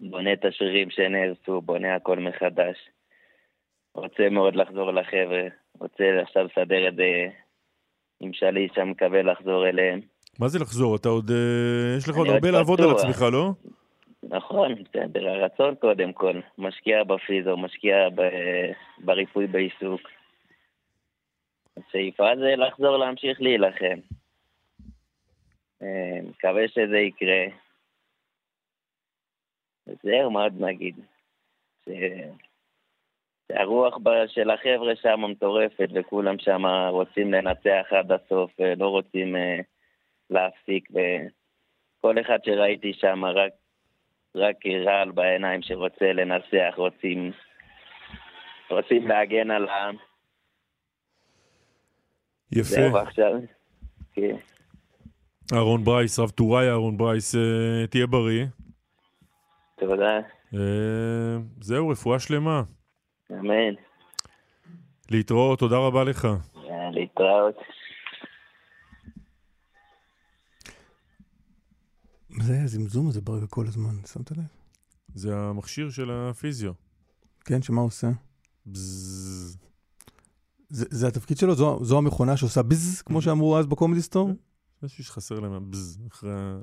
בונה את השרירים שנהרסו, בונה הכל מחדש. רוצה מאוד לחזור לחבר'ה. רוצה עכשיו לסדר את זה עם שליש שם, מקווה לחזור אליהם. מה זה לחזור? אתה עוד... אה, יש לך עוד הרבה לעבוד על. עצמך, לא? נכון, בסדר, הרצון קודם כל. משקיע בפיזו, משקיע ב- בריפוי בעיסוק. השאיפה זה לחזור להמשיך להילחם. אה, מקווה שזה יקרה. וזהו, מה עוד נגיד? ש- שהרוח ב- של החבר'ה שם מטורפת, וכולם שם רוצים לנצח עד הסוף, ולא רוצים אה, להפסיק. וכל אחד שראיתי שם רק רק רעל בעיניים שרוצה לנצח, רוצים, רוצים להגן על העם. יפה. זהו, עכשיו, כן. אהרון ברייס, רב טוראי אהרון ברייס, אה, תהיה בריא. תודה, אה, זהו, רפואה שלמה. אמן. להתראות, תודה רבה לך. להתראות. זה הזמזום הזה ברקע כל הזמן, שמת לב? זה המכשיר של הפיזיו. כן, שמה הוא עושה? בזז. זה, זה התפקיד שלו? זו, זו המכונה שעושה ביז, כמו שאמרו אז בקומדי סטור? משהו שחסר להם, בז, אחרי ה...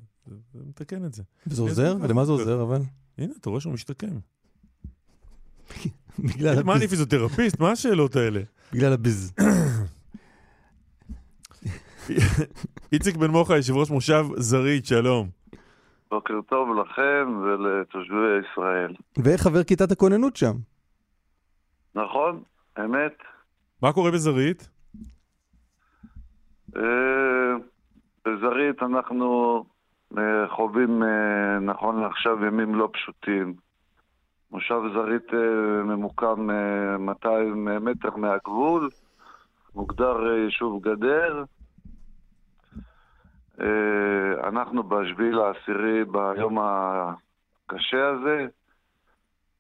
זה מתקן את זה. וזה עוזר? ולמה זה עוזר אבל? הנה, אתה רואה שהוא משתקם. בגלל מה אני הביז. פיזיותרפיסט? מה השאלות האלה? בגלל הביז. איציק בן מוחה, יושב ראש מושב זרעית, שלום. בוקר טוב לכם ולתושבי ישראל. וחבר כיתת הכוננות שם. נכון, אמת. מה קורה בזרעית? אה, בזרעית אנחנו אה, חווים אה, נכון לעכשיו ימים לא פשוטים. מושב זרעית אה, ממוקם אה, 200 מטר מהגבול, מוגדר יישוב גדר. אה, אנחנו בשביעי לעשירי ביום הקשה הזה.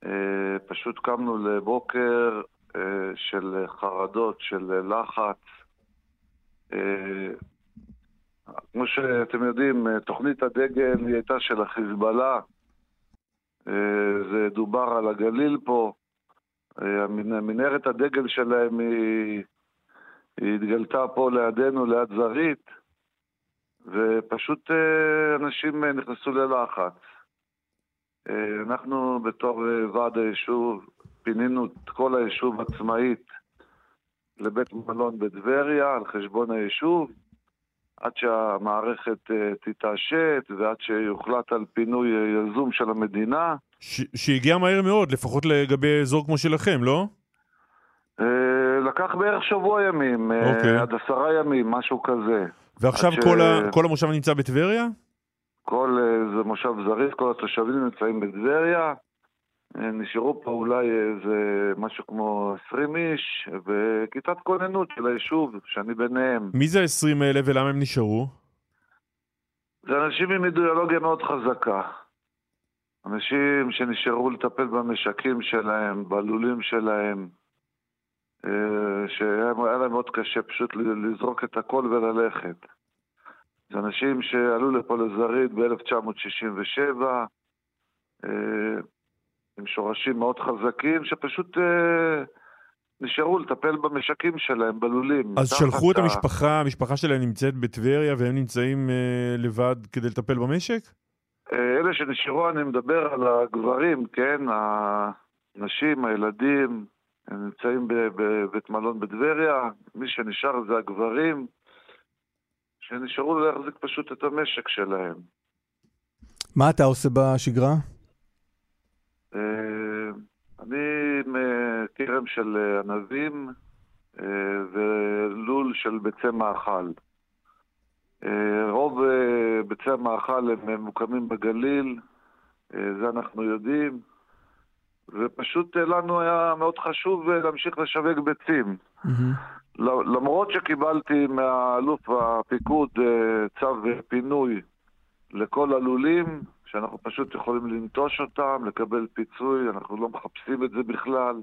אה, פשוט קמנו לבוקר אה, של חרדות, של לחץ. כמו שאתם יודעים, תוכנית הדגל היא הייתה של החיזבאללה. זה דובר על הגליל פה. מנהרת הדגל שלהם היא, היא התגלתה פה לידינו, ליד זרעית, ופשוט אה, אנשים אה, נכנסו ללחץ. אה, אנחנו בתור ועד היישוב פינינו את כל היישוב עצמאית לבית מלון בטבריה על חשבון היישוב עד שהמערכת אה, תתעשת ועד שיוחלט על פינוי יזום של המדינה. שהגיע מהר מאוד, לפחות לגבי אזור כמו שלכם, לא? אה, לקח בערך שבוע ימים, אה, אוקיי. עד עשרה ימים, משהו כזה. ועכשיו ש- כל, ה- כל המושב נמצא בטבריה? כל אה, זה מושב זריז, כל התושבים נמצאים בטבריה. אה, נשארו פה אולי איזה משהו כמו 20 איש, וכיתת כוננות של היישוב, שאני ביניהם. מי זה ה-20 האלה ולמה הם נשארו? זה אנשים עם אידיאולוגיה מאוד חזקה. אנשים שנשארו לטפל במשקים שלהם, בלולים שלהם, שהיה להם מאוד קשה פשוט לזרוק את הכל וללכת. זה אנשים שעלו לפה לזרעית ב-1967, אה, עם שורשים מאוד חזקים, שפשוט אה, נשארו לטפל במשקים שלהם, בלולים. אז שלחו את המשפחה, המשפחה שלהם נמצאת בטבריה והם נמצאים אה, לבד כדי לטפל במשק? אה, אלה שנשארו, אני מדבר על הגברים, כן? הנשים, הילדים, הם נמצאים בבית מלון בטבריה. מי שנשאר זה הגברים, שנשארו להחזיק פשוט את המשק שלהם. מה אתה עושה בשגרה? אה, אני מכרם של ענבים אה, ולול של ביצי מאכל. אה, רוב ביצי המאכל הם ממוקמים בגליל, זה אנחנו יודעים, ופשוט אה, לנו היה מאוד חשוב אה, להמשיך לשווק ביצים. ל- למרות שקיבלתי מהאלוף הפיקוד אה, צו פינוי לכל הלולים, שאנחנו פשוט יכולים לנטוש אותם, לקבל פיצוי, אנחנו לא מחפשים את זה בכלל.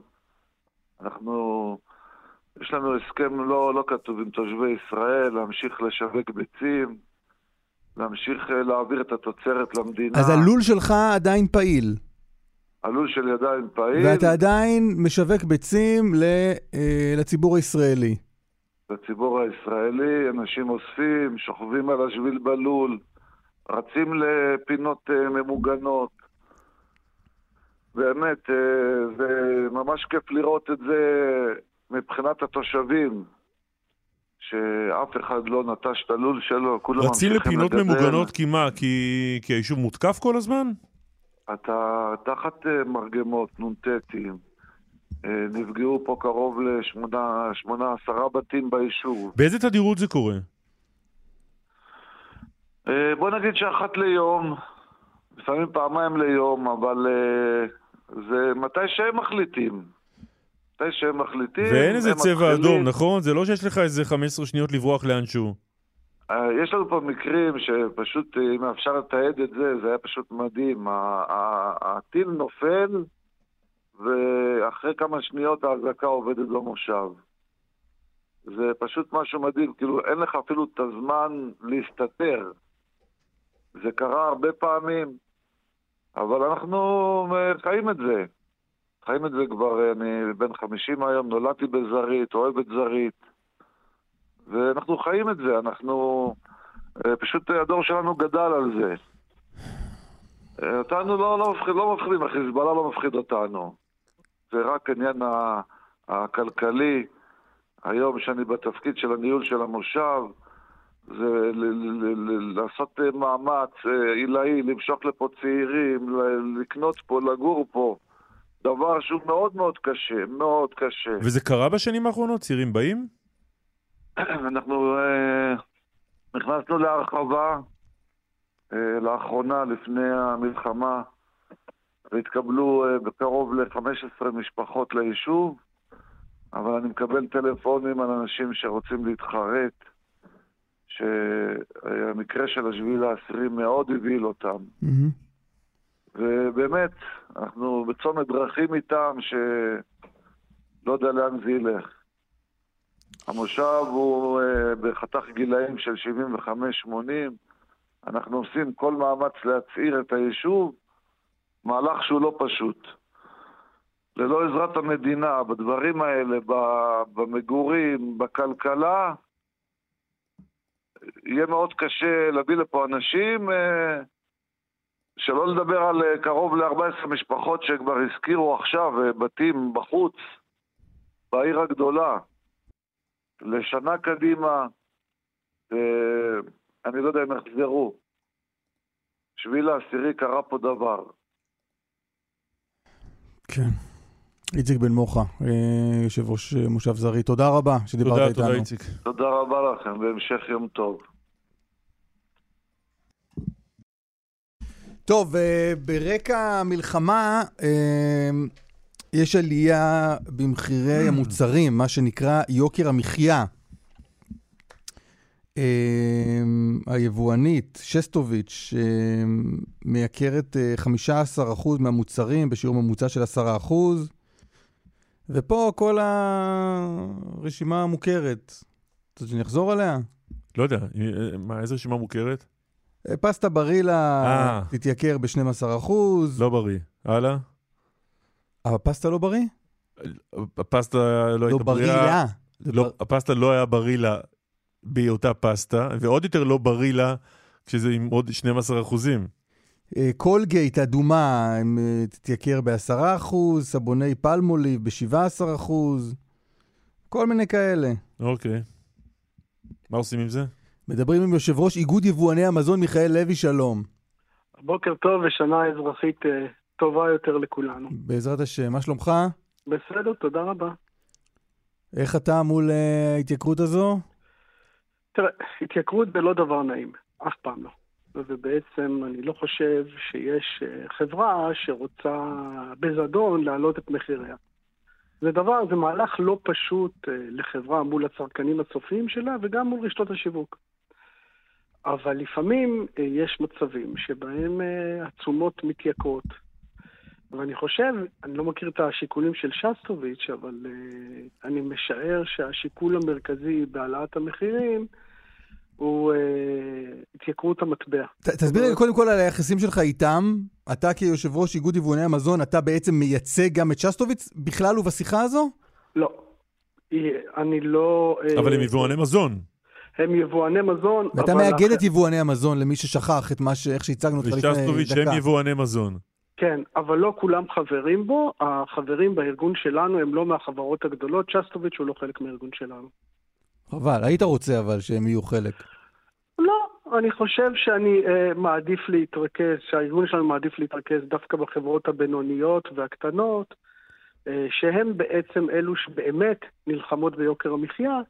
אנחנו, יש לנו הסכם לא, לא כתוב עם תושבי ישראל, להמשיך לשווק ביצים, להמשיך להעביר את התוצרת למדינה. אז הלול שלך עדיין פעיל, הלול שלי עדיין פעיל, ואתה עדיין משווק ביצים ל- אה, לציבור הישראלי. לציבור הישראלי, אנשים אוספים, שוכבים על השביל בלול, רצים לפינות אה, ממוגנות. באמת, אה, זה ממש כיף לראות את זה מבחינת התושבים, שאף אחד לא נטש את הלול שלו, כולם רצים ממשיכים לפינות לגדל. ממוגנות כי מה? כי, כי היישוב מותקף כל הזמן? אתה תחת אה, מרגמות, נ"טים. אה, נפגעו פה קרוב לשמונה, שמונה, עשרה בתים ביישוב. באיזה תדירות זה קורה? אה, בוא נגיד שאחת ליום, לפעמים פעמיים ליום, אבל זה מתי שהם מחליטים. מתי שהם מחליטים, ואין איזה צבע מתחילים. אדום, נכון? זה לא שיש לך איזה 15 שניות לברוח לאנשהו. אה, יש לנו פה מקרים שפשוט, אה, אם אפשר לתעד את זה, זה היה פשוט מדהים. הטיל נופל, ואחרי כמה שניות האזעקה עובדת במושב. זה פשוט משהו מדהים, כאילו אין לך אפילו את הזמן להסתתר. זה קרה הרבה פעמים, אבל אנחנו אה, חיים את זה. חיים את זה כבר, אני בן 50 היום, נולדתי בזרעית, אוהב את זרעית. ואנחנו חיים את זה, אנחנו... אה, פשוט אה, הדור שלנו גדל על זה. אה, אותנו לא, לא, מפחיד, לא מפחידים, החיזבאללה לא מפחיד אותנו. זה רק עניין הכלכלי. היום שאני בתפקיד של הניהול של המושב, זה לעשות מאמץ עילאי, למשוך לפה צעירים, לקנות פה, לגור פה. דבר שהוא מאוד מאוד קשה, מאוד קשה. וזה קרה בשנים האחרונות? צעירים באים? אנחנו אה, נכנסנו להרחבה אה, לאחרונה, לפני המלחמה, והתקבלו אה, בקרוב ל-15 משפחות ליישוב, אבל אני מקבל טלפונים על אנשים שרוצים להתחרט, שהמקרה של השביעי לעשירי מאוד הבהיל אותם. ובאמת, אנחנו בצומת דרכים איתם, שלא יודע לאן זה ילך. המושב הוא uh, בחתך גילאים של 75-80. אנחנו עושים כל מאמץ להצעיר את היישוב, מהלך שהוא לא פשוט. ללא עזרת המדינה בדברים האלה, במגורים, בכלכלה, יהיה מאוד קשה להביא לפה אנשים, אה, שלא לדבר על אה, קרוב ל-14 משפחות שכבר הזכירו עכשיו, אה, בתים בחוץ, בעיר הגדולה. לשנה קדימה, אה, אני לא יודע אם יחזרו. שביעי לעשירי קרה פה דבר. כן. איציק בן מוחה, אה, יושב ראש אה, מושב זרי, תודה רבה שדיברת תודה, איתנו. תודה איציק. תודה רבה לכם, והמשך יום טוב. טוב, ברקע המלחמה יש עלייה במחירי המוצרים, מה שנקרא יוקר המחיה. אה, היבואנית, שסטוביץ', אה, מייקרת אה, 15% מהמוצרים בשיעור ממוצע של 10%, ופה כל הרשימה המוכרת. אתה רוצה שאני אחזור עליה? לא יודע, אה, מה, איזה רשימה מוכרת? אה, פסטה ברילה. תתייקר ב-12%. לא בריא. הלאה? אבל פסטה לא בריא? הפסטה לא הייתה ברילה. לא, הפסטה לא היה בריא לה בהיותה פסטה, ועוד יותר לא בריא לה כשזה עם עוד 12 אחוזים. אה, קולגייט אדומה אה, תתייקר ב-10%, סבוני פלמוליב ב-17%, כל מיני כאלה. אוקיי. מה עושים עם זה? מדברים עם יושב ראש איגוד יבואני המזון מיכאל לוי, שלום. בוקר טוב ושנה אזרחית אה, טובה יותר לכולנו. בעזרת השם, מה שלומך? בסדר, תודה רבה. איך אתה מול אה, ההתייקרות הזו? תראה, התייקרות זה לא דבר נעים, אף פעם לא. ובעצם אני לא חושב שיש אה, חברה שרוצה בזדון להעלות את מחיריה. זה דבר, זה מהלך לא פשוט אה, לחברה מול הצרכנים הסופיים שלה וגם מול רשתות השיווק. אבל לפעמים יש מצבים שבהם התשומות מתייקרות. ואני חושב, אני לא מכיר את השיקולים של שסטוביץ', אבל uh, אני משער שהשיקול המרכזי בהעלאת המחירים הוא uh, התייקרות המטבע. ת, תסביר לי קודם כל על היחסים שלך איתם. אתה כיושב ראש איגוד יבואני המזון, אתה בעצם מייצג גם את שסטוביץ בכלל ובשיחה הזו? לא. אני לא... אבל הם יבואני מזון. הם יבואני מזון, ואתה מאגד את יבואני המזון למי ששכח את מה ש... איך שהצגנו אותך לפני דקה. ושסטוביץ' הם יבואני מזון. כן, אבל לא כולם חברים בו. החברים בארגון שלנו הם לא מהחברות הגדולות. שסטוביץ' הוא לא חלק מהארגון שלנו. חבל, היית רוצה אבל שהם יהיו חלק. לא, אני חושב שאני uh, מעדיף להתרכז, שהארגון שלנו מעדיף להתרכז דווקא בחברות הבינוניות והקטנות, uh, שהן בעצם אלו שבאמת נלחמות ביוקר המחיה,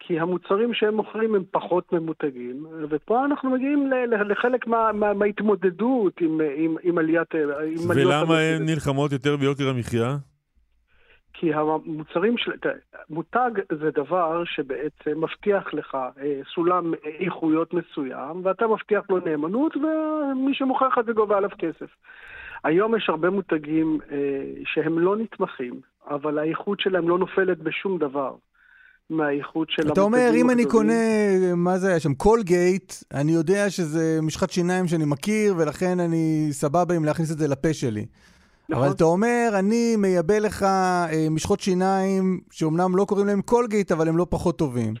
כי המוצרים שהם מוכרים הם פחות ממותגים, ופה אנחנו מגיעים לחלק מה, מה, מההתמודדות עם, עם, עם עליית... עם ולמה הן נלחמות יותר ביוקר המחיה? כי המוצרים של... מותג זה דבר שבעצם מבטיח לך אה, סולם איכויות מסוים, ואתה מבטיח לו נאמנות, ומי שמוכר לך זה גובה עליו כסף. היום יש הרבה מותגים אה, שהם לא נתמכים, אבל האיכות שלהם לא נופלת בשום דבר. מהאיכות של אתה אומר, אם אני קונה, מה זה היה שם, קולגייט, אני יודע שזה משחת שיניים שאני מכיר, ולכן אני סבבה עם להכניס את זה לפה שלי. נכון. אבל אתה אומר, אני מייבא לך אה, משחות שיניים, שאומנם לא קוראים להם קולגייט, אבל הם לא פחות טובים.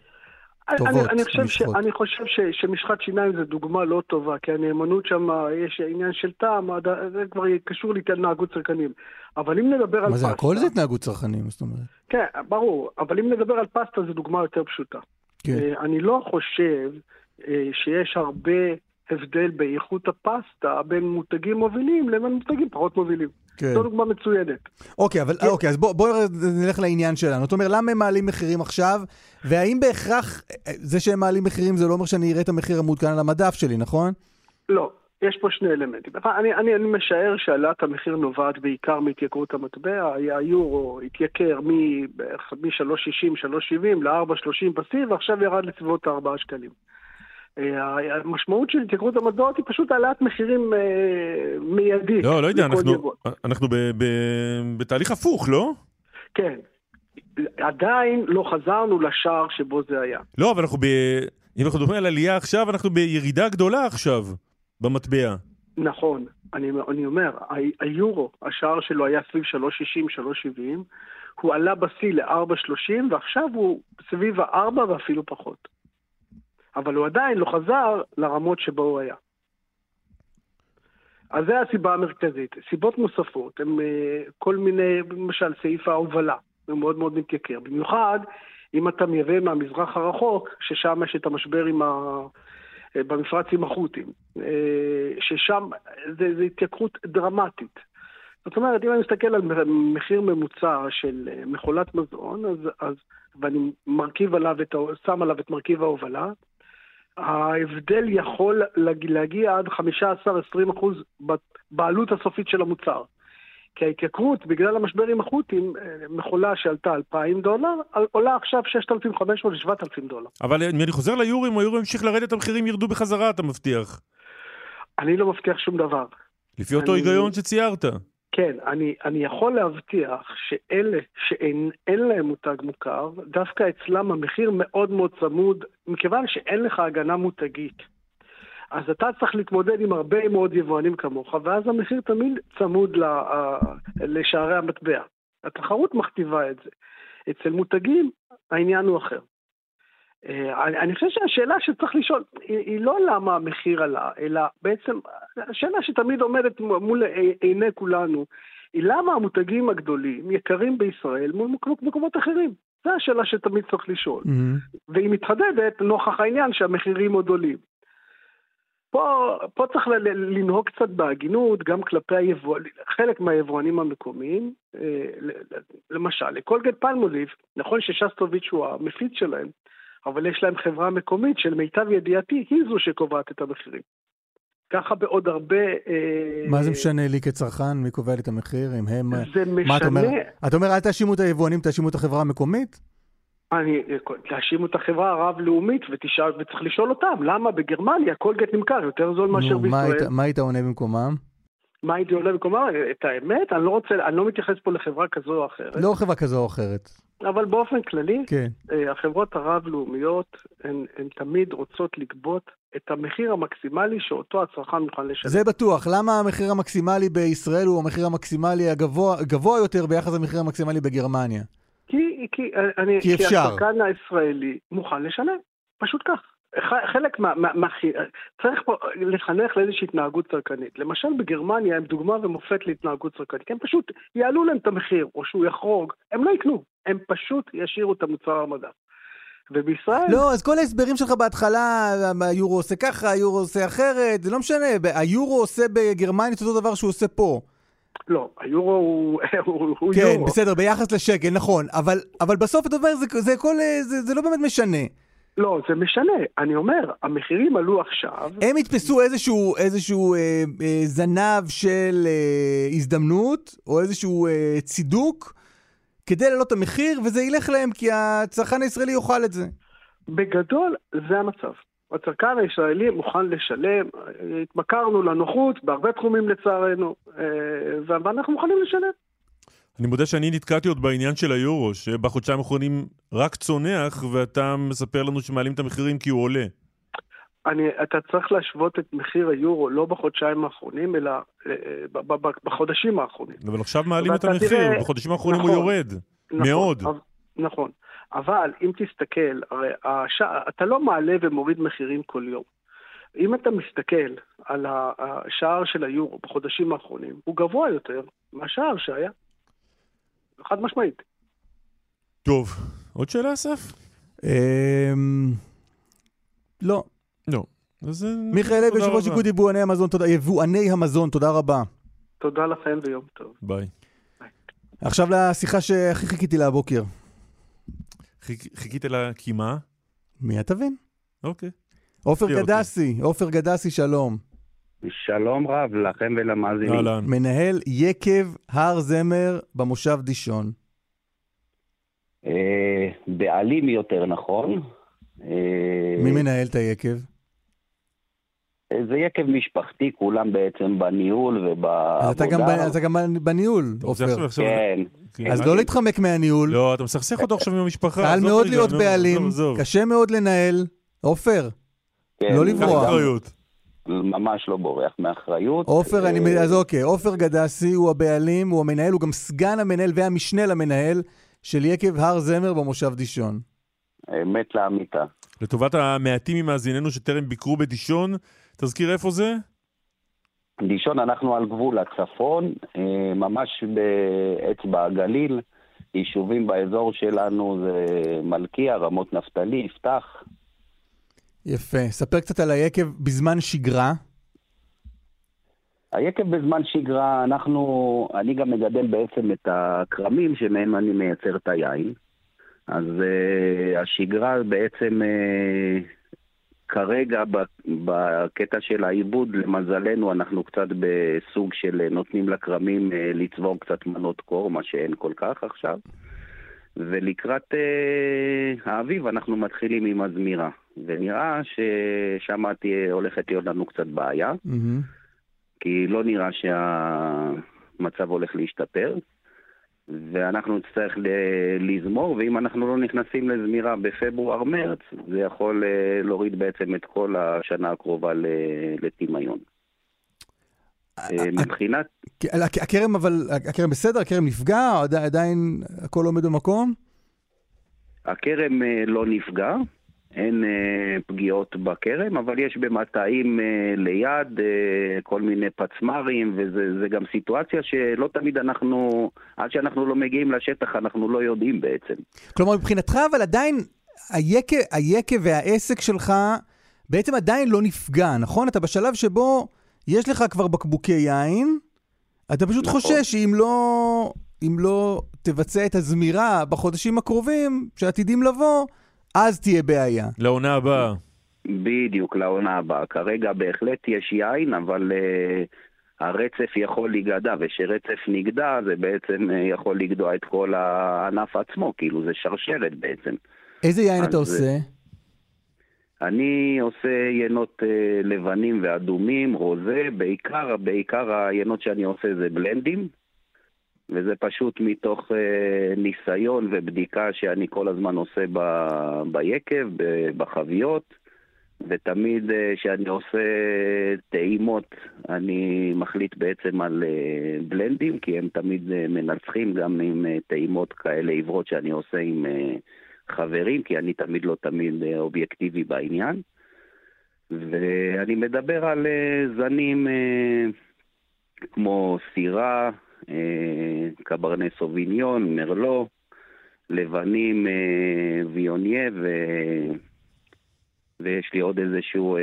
טובות, אני, אני חושב, ש, אני חושב ש, שמשחת שיניים זה דוגמה לא טובה, כי הנאמנות שם, יש עניין של טעם, זה כבר קשור להתנהגות צרכנים. אבל אם נדבר על פסטה... מה זה, הכל זה התנהגות צרכנים, זאת אומרת. כן, ברור, אבל אם נדבר על פסטה זו דוגמה יותר פשוטה. כן. אה, אני לא חושב אה, שיש הרבה הבדל באיכות הפסטה בין מותגים מובילים לבין מותגים פחות מובילים. כן. זו דוגמה מצוינת. אוקיי, אבל, כן. אוקיי, אז בואו בוא נלך לעניין שלנו. זאת אומרת, למה הם מעלים מחירים עכשיו, והאם בהכרח זה שהם מעלים מחירים זה לא אומר שאני אראה את המחיר המעודכן על המדף שלי, נכון? לא, יש פה שני אלמנטים. אני, אני, אני משער שהעלאת המחיר נובעת בעיקר מהתייקרות המטבע. היורו התייקר מ-3.60, 3.70 ל-4.30 פסיב, ועכשיו ירד לסביבות 4 שקלים. אה, המשמעות של התייקרות המטבעות היא פשוט העלאת מחירים אה, מיידית. לא, לא יודע, אנחנו, אנחנו ב, ב, בתהליך הפוך, לא? כן. עדיין לא חזרנו לשער שבו זה היה. לא, אבל אנחנו ב... אם אנחנו מדברים על עלייה עכשיו, אנחנו בירידה גדולה עכשיו במטבע. נכון. אני, אני אומר, היורו, השער שלו היה סביב 3.60, 3.70, הוא עלה בשיא ל-4.30, ועכשיו הוא סביב ה-4 ואפילו פחות. אבל הוא עדיין לא חזר לרמות שבו הוא היה. אז זו הסיבה המרכזית. סיבות נוספות הן אה, כל מיני, למשל סעיף ההובלה, הוא מאוד מאוד מתייקר. במיוחד אם אתה מייבא מהמזרח הרחוק, ששם יש את המשבר עם ה... אה, במפרץ עם החות'ים, אה, ששם זו התייקרות דרמטית. זאת אומרת, אם אני מסתכל על מחיר ממוצע של מכולת מזון, אז, אז, ואני מרכיב עליו את, שם עליו את מרכיב ההובלה, ההבדל יכול להגיע עד 15-20 אחוז בעלות הסופית של המוצר. כי ההתייקרות, בגלל המשבר עם החות'ים, מכולה שעלתה 2,000 דולר, עולה עכשיו 6,500 ל-7,000 דולר. אבל אם אני חוזר ליורו, אם היורו ימשיך לרדת, המחירים ירדו בחזרה, אתה מבטיח. אני לא מבטיח שום דבר. לפי אותו אני... היגיון שציירת. כן, אני, אני יכול להבטיח שאלה שאין להם מותג מוכר, דווקא אצלם המחיר מאוד מאוד צמוד, מכיוון שאין לך הגנה מותגית. אז אתה צריך להתמודד עם הרבה מאוד יבואנים כמוך, ואז המחיר תמיד צמוד לשערי המטבע. התחרות מכתיבה את זה. אצל מותגים העניין הוא אחר. אה, אני, אני חושב שהשאלה שצריך לשאול היא, היא לא למה המחיר עלה, אלא בעצם השאלה שתמיד עומדת מול עיני כולנו, היא למה המותגים הגדולים יקרים בישראל מול מקומות אחרים. זו השאלה שתמיד צריך לשאול. Mm-hmm. והיא מתחדדת נוכח העניין שהמחירים עוד עולים. פה, פה צריך לנהוג קצת בהגינות גם כלפי היבואנים, חלק מהיבואנים המקומיים, אה, למשל, לקולגט פלמוליב, נכון ששסטוביץ' הוא המפיץ שלהם, אבל יש להם חברה מקומית שלמיטב ידיעתי היא זו שקובעת את המחירים. ככה בעוד הרבה... אה, מה זה משנה לי כצרכן? מי קובע לי את המחיר? אם הם... זה מה אתה אומר? משנה. אתה אומר, אל תאשימו את היבואנים, תאשימו את החברה המקומית? אני, תאשימו את החברה הרב-לאומית ותשאל, וצריך לשאול אותם, למה בגרמניה קולגט נמכר יותר זול מאשר בישראל? מה היית עונה במקומם? מה הייתי עולה במקומה? את האמת, אני לא רוצה, אני לא מתייחס פה לחברה כזו או אחרת, לא חברה כזו או אחרת. אבל באופן כללי, כן. אה, החברות הרב-לאומיות, הן, הן תמיד רוצות לגבות את המחיר המקסימלי שאותו הצרכן מוכן לשלם. זה בטוח. למה המחיר המקסימלי בישראל הוא המחיר המקסימלי הגבוה גבוה יותר ביחס למחיר המקסימלי בגרמניה? כי, כי, אני, כי אפשר. הצרכן הישראלי מוכן לשלם, פשוט כך. חלק מה... מה, מה צריך פה לחנך לאיזושהי התנהגות צרכנית. למשל בגרמניה הם דוגמה ומופת להתנהגות צרכנית. הם פשוט יעלו להם את המחיר, או שהוא יחרוג, הם לא יקנו, הם פשוט ישאירו את המוצר על המדף. ובישראל... לא, אז כל ההסברים שלך בהתחלה, היורו עושה ככה, היורו עושה אחרת, זה לא משנה. היורו עושה בגרמניה את אותו דבר שהוא עושה פה. לא, היורו הוא, הוא, הוא כן, יורו. בסדר, ביחס לשקל, נכון. אבל, אבל בסוף אתה אומר, זה, זה, הכל, אה, זה, זה לא באמת משנה. לא, זה משנה. אני אומר, המחירים עלו עכשיו. הם יתפסו איזשהו, איזשהו אה, אה, זנב של אה, הזדמנות, או איזשהו אה, צידוק, כדי להעלות את המחיר, וזה ילך להם, כי הצרכן הישראלי יאכל את זה. בגדול, זה המצב. הצרכן הישראלי מוכן לשלם, התמכרנו לנוחות בהרבה תחומים לצערנו, אה, ואנחנו מוכנים לשלם. אני מודה שאני נתקעתי עוד בעניין של היורו, שבחודשיים האחרונים רק צונח, ואתה מספר לנו שמעלים את המחירים כי הוא עולה. אני, אתה צריך להשוות את מחיר היורו לא בחודשיים האחרונים, אלא אה, ב- ב- ב- בחודשים האחרונים. אבל עכשיו מעלים את המחיר, תראה- בחודשים האחרונים נכון, הוא יורד. נכון, מאוד. אבל- נכון. אבל אם תסתכל, הרי הש... אתה לא מעלה ומוריד מחירים כל יום. אם אתה מסתכל על השער של היורו בחודשים האחרונים, הוא גבוה יותר מהשער שהיה. חד משמעית. טוב, עוד שאלה, אסף? אמ, לא. לא. אז... מיכאל תודה יושב ראש. איגוד יבואני המזון, תודה. יבואני המזון, תודה רבה. תודה לכם ויום טוב. ביי. עכשיו לשיחה שהכי חיכיתי לה הבוקר. חיכ- חיכית לה כי מה? מי את תבין? אוקיי. עופר. גדסי, עופר גדסי, שלום. שלום רב לכם ולמאזינים. מנהל יקב הר זמר במושב דישון. אה, בעלים יותר נכון. אה, מי מנהל את היקב? זה יקב משפחתי, כולם בעצם בניהול ובעבודה. אז אתה גם ב- אתה גם בניהול, עופר. עכשיו- כן. אז לא להתחמק מהניהול. לא, אתה מסכסך אותו עכשיו עם המשפחה. קל מאוד להיות בעלים. קשה מאוד לנהל. עופר, כן, לא לברוח. ממש לא בורח מאחריות. עופר, אני... אה, אז אוקיי, עופר גדסי הוא הבעלים, הוא המנהל, הוא גם סגן המנהל והמשנה למנהל של יקב הר זמר במושב דישון. אמת לאמיתה. לטובת המעטים ממאזיננו שטרם ביקרו בדישון, תזכיר איפה זה? דישון, אנחנו על גבול הצפון, אה, ממש באצבע הגליל. יישובים באזור שלנו זה מלכיה, רמות נפתלי, יפתח. יפה. ספר קצת על היקב בזמן שגרה. היקב בזמן שגרה, אנחנו, אני גם מגדל בעצם את הכרמים שמהם אני מייצר את היין. אז uh, השגרה בעצם uh, כרגע בקטע של העיבוד, למזלנו, אנחנו קצת בסוג של אה, נותנים לכרמים uh, לצבור קצת מנות קור, מה שאין כל כך עכשיו. ולקראת uh, האביב אנחנו מתחילים עם הזמירה. ונראה ששם תהיה, הולכת להיות לנו קצת בעיה. כי לא נראה שהמצב הולך להשתפר, ואנחנו נצטרך לזמור, ואם אנחנו לא נכנסים לזמירה בפברואר-מרץ, זה יכול אה, להוריד בעצם את כל השנה הקרובה לטמיון. אה, מבחינת... על הכ- הכרם אבל, הכרם בסדר? הכרם נפגע? עדיין הכל עומד במקום? הכרם אה, לא נפגע, אין אה, פגיעות בכרם, אבל יש במטעים אה, ליד אה, כל מיני פצמ"רים, וזה זה גם סיטואציה שלא תמיד אנחנו, עד שאנחנו לא מגיעים לשטח, אנחנו לא יודעים בעצם. כלומר, מבחינתך, אבל עדיין, היקב, היקב והעסק שלך בעצם עדיין לא נפגע, נכון? אתה בשלב שבו יש לך כבר בקבוקי יין, אתה פשוט נכון. חושש שאם לא, לא תבצע את הזמירה בחודשים הקרובים, שעתידים לבוא, אז תהיה בעיה. לעונה הבאה. בדיוק, לעונה הבאה. כרגע בהחלט יש יין, אבל uh, הרצף יכול להיגדע, וכשרצף נגדע זה בעצם uh, יכול לגדוע את כל הענף עצמו, כאילו זה שרשרת בעצם. איזה יין אתה עושה? אני עושה יינות uh, לבנים ואדומים, רוזה, בעיקר, בעיקר היינות שאני עושה זה בלנדים, וזה פשוט מתוך uh, ניסיון ובדיקה שאני כל הזמן עושה ב, ביקב, ב, בחביות, ותמיד כשאני uh, עושה טעימות, אני מחליט בעצם על uh, בלנדים, כי הם תמיד uh, מנצחים גם עם uh, טעימות כאלה עיוורות שאני עושה עם... Uh, חברים, כי אני תמיד לא תמיד אה, אובייקטיבי בעניין. ואני מדבר על אה, זנים אה, כמו סירה, אה, קברנה סוביניון, מרלו, לבנים אה, ויוניה, ו... ויש לי עוד איזשהו אה,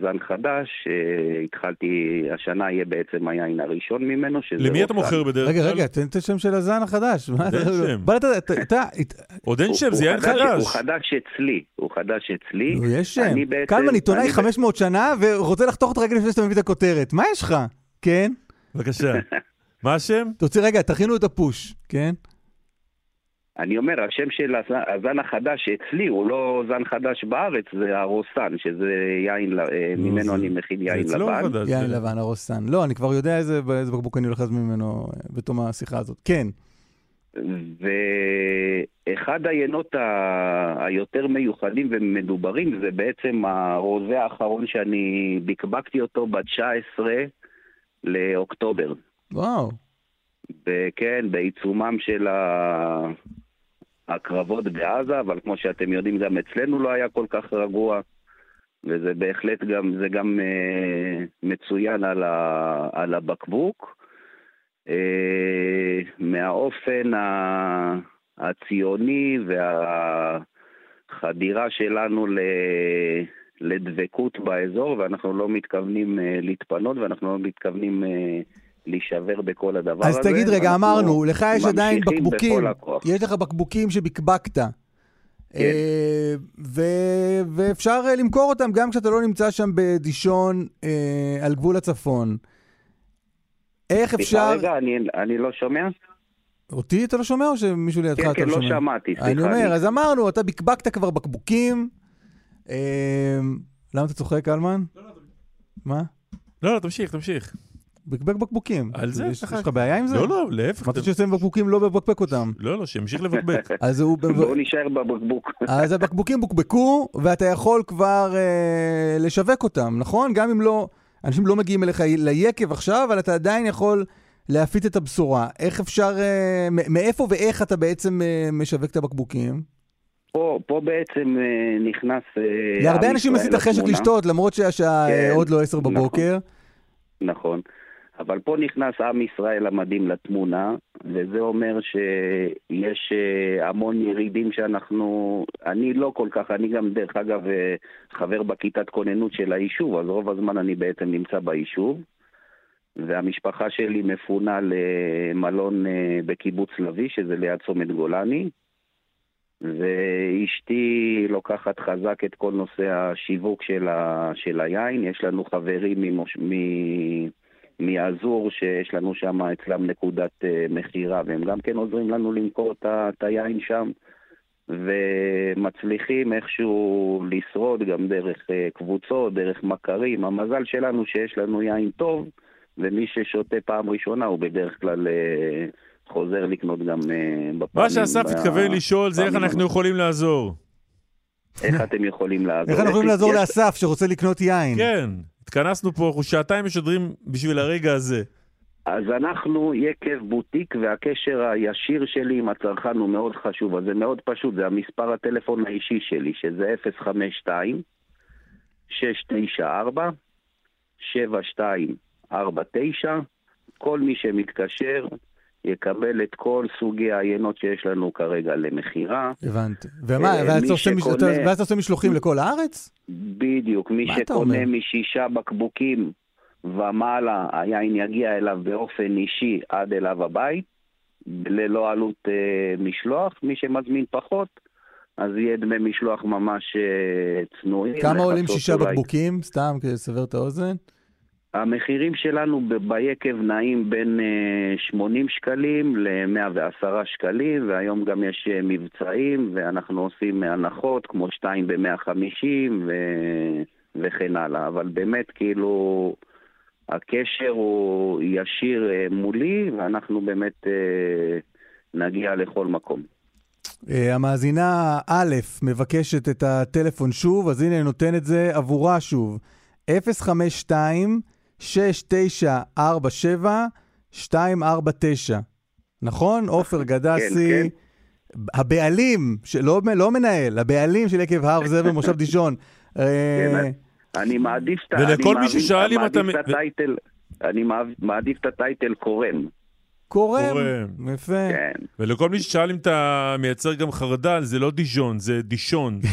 זן חדש, שהתחלתי, השנה יהיה בעצם היין הראשון ממנו, שזה... למי אתה. מוכר בדרך רגע, כלל? רגע, תן את השם של הזן החדש. מה עוד אין אתה- שם. עוד אין שם, זה יין חדש-. הוא חדש אצלי, הוא חדש אצלי. נו, יש שם. קלמן עיתונאי אני 500 שנה ורוצה לחתוך את הרגל לפני שאתה מביא את הכותרת. מה יש לך? כן? בבקשה. מה השם? תוציא, רגע, תכינו את הפוש, כן? אני אומר, השם של הזן- החדש אצלי הוא לא זן חדש בארץ, זה הרוסן, שזה יין, אה, נו, ממנו אני מכין יין זה אצלו לבן. חדש. יין לבן, הרוסן. לא, אני כבר יודע איזה איזה בקבוק אני הולך להזמין ממנו אה, בתום השיחה הזאת. כן. ואחד היינות ה- היותר מיוחדים ומדוברים זה בעצם הרוזה האחרון שאני בקבקתי אותו ב-19 לאוקטובר. וואו. וכן, בעיצומם של ה... הקרבות בעזה, אבל כמו שאתם יודעים, גם אצלנו לא היה כל כך רגוע, וזה בהחלט גם, זה גם אה, מצוין על, ה... על הבקבוק. אה, מהאופן ה... הציוני והחדירה שלנו ל... לדבקות באזור, ואנחנו לא מתכוונים אה, להתפנות, ואנחנו לא מתכוונים אה, להישבר בכל הדבר אז הזה. תגיד רגע, אמרנו, לך יש עדיין בקבוקים. יש לך בקבוקים שבקבקת. כן. אה, ו- ואפשר אה, למכור אותם גם כשאתה לא נמצא שם בדישון אה, על גבול הצפון. איך אפשר... סליחה רגע, אני, אני לא שומע? אותי אתה לא שומע או שמישהו לידך כן, אתה כן, לא לא שומע? שמעתי, סליחה. אני אומר, אני- אז אמרנו, אתה בקבקת כבר בקבוקים. אה, למה אתה צוחק, קלמן? מה? לא, לא, תמשיך, תמשיך. בקבק בקבוקים. על זה יש לך בעיה עם זה? לא, לא, להפך. אמרת שיוצאים בקבוקים לא בבקבק אותם. לא, לא, שימשיך לבקבק. אז הוא... בואו נשאר בבקבוק. אז הבקבוקים בוקבקו, ואתה יכול כבר אה, לשווק אותם, נכון? גם אם לא... אנשים לא מגיעים אליך ליקב עכשיו, אבל אתה עדיין יכול להפיץ את הבשורה. איך אפשר... אה, מאיפה ואיך אתה בעצם אה, משווק את הבקבוקים? פה, פה בעצם נכנס... להרבה אנשים עשית חשק. לשתות, למרות שהשעה כן, עוד לא עשר נכון. בבוקר. נכון. אבל פה נכנס עם ישראל המדהים לתמונה, וזה אומר שיש אה, המון ירידים שאנחנו... אני לא כל כך, אני גם דרך אגב אה, חבר בכיתת כוננות של היישוב, אז רוב הזמן אני בעצם נמצא ביישוב, והמשפחה שלי מפונה למלון אה, בקיבוץ לביא, שזה ליד צומת גולני. ואשתי לוקחת חזק את כל נושא השיווק של, ה, של היין. יש לנו חברים ממוש, מ, מאזור שיש לנו שם אצלם נקודת אה, מכירה, והם גם כן עוזרים לנו למכור את היין שם, ומצליחים איכשהו לשרוד גם דרך אה, קבוצות, דרך מכרים. המזל שלנו שיש לנו יין טוב, ומי ששותה פעם ראשונה הוא בדרך כלל אה, חוזר לקנות גם בפעמים... מה שאסף התכוון לשאול זה איך אנחנו יכולים לעזור. איך אתם יכולים לעזור? איך אנחנו יכולים לעזור לאסף שרוצה לקנות יין? כן, התכנסנו פה, אנחנו שעתיים משדרים בשביל הרגע הזה. אז אנחנו יקב בוטיק, והקשר הישיר שלי עם הצרכן הוא מאוד חשוב. אז זה מאוד פשוט, זה המספר הטלפון האישי שלי, שזה 052 694 7249. כל מי שמתקשר יקבל את כל סוגי העיינות שיש לנו כרגע למכירה. הבנתי. ומה, אה, ואז אתה עושה מש- שקונה- אתה עושה משלוחים לכל הארץ? בדיוק, מי שקונה? משישה בקבוקים ומעלה, היין יגיע אליו באופן אישי עד אליו הבית, ללא עלות אה, משלוח. מי שמזמין פחות, אז יהיה דמי משלוח ממש אה, צנועים. כמה עולים שישה. בקבוקים? סתם כדי לסבר את האוזן. המחירים שלנו ביקב נעים בין אה, 80 שקלים ל-110 שקלים, והיום גם יש אה, מבצעים, ואנחנו עושים הנחות כמו 2 ב-150 ו- וכן הלאה. אבל באמת, כאילו, הקשר הוא ישיר אה, מולי, ואנחנו באמת אה, נגיע לכל מקום. אה, המאזינה א' מבקשת את הטלפון שוב, אז הנה נותן את זה עבורה שוב. 052-6947-249. נכון? עופר גדסי, הבעלים, שלא לא מנהל, הבעלים של יקב הר זאב במושב דישון. אה, באמת? אני מעדיף את הטייטל, אני מעדיף- את הטייטל קורן. קורם, קורם. יפה. כן. ולכל מי ששאל אם אתה מייצר גם חרדל, זה לא דיז'ון, זה דישון.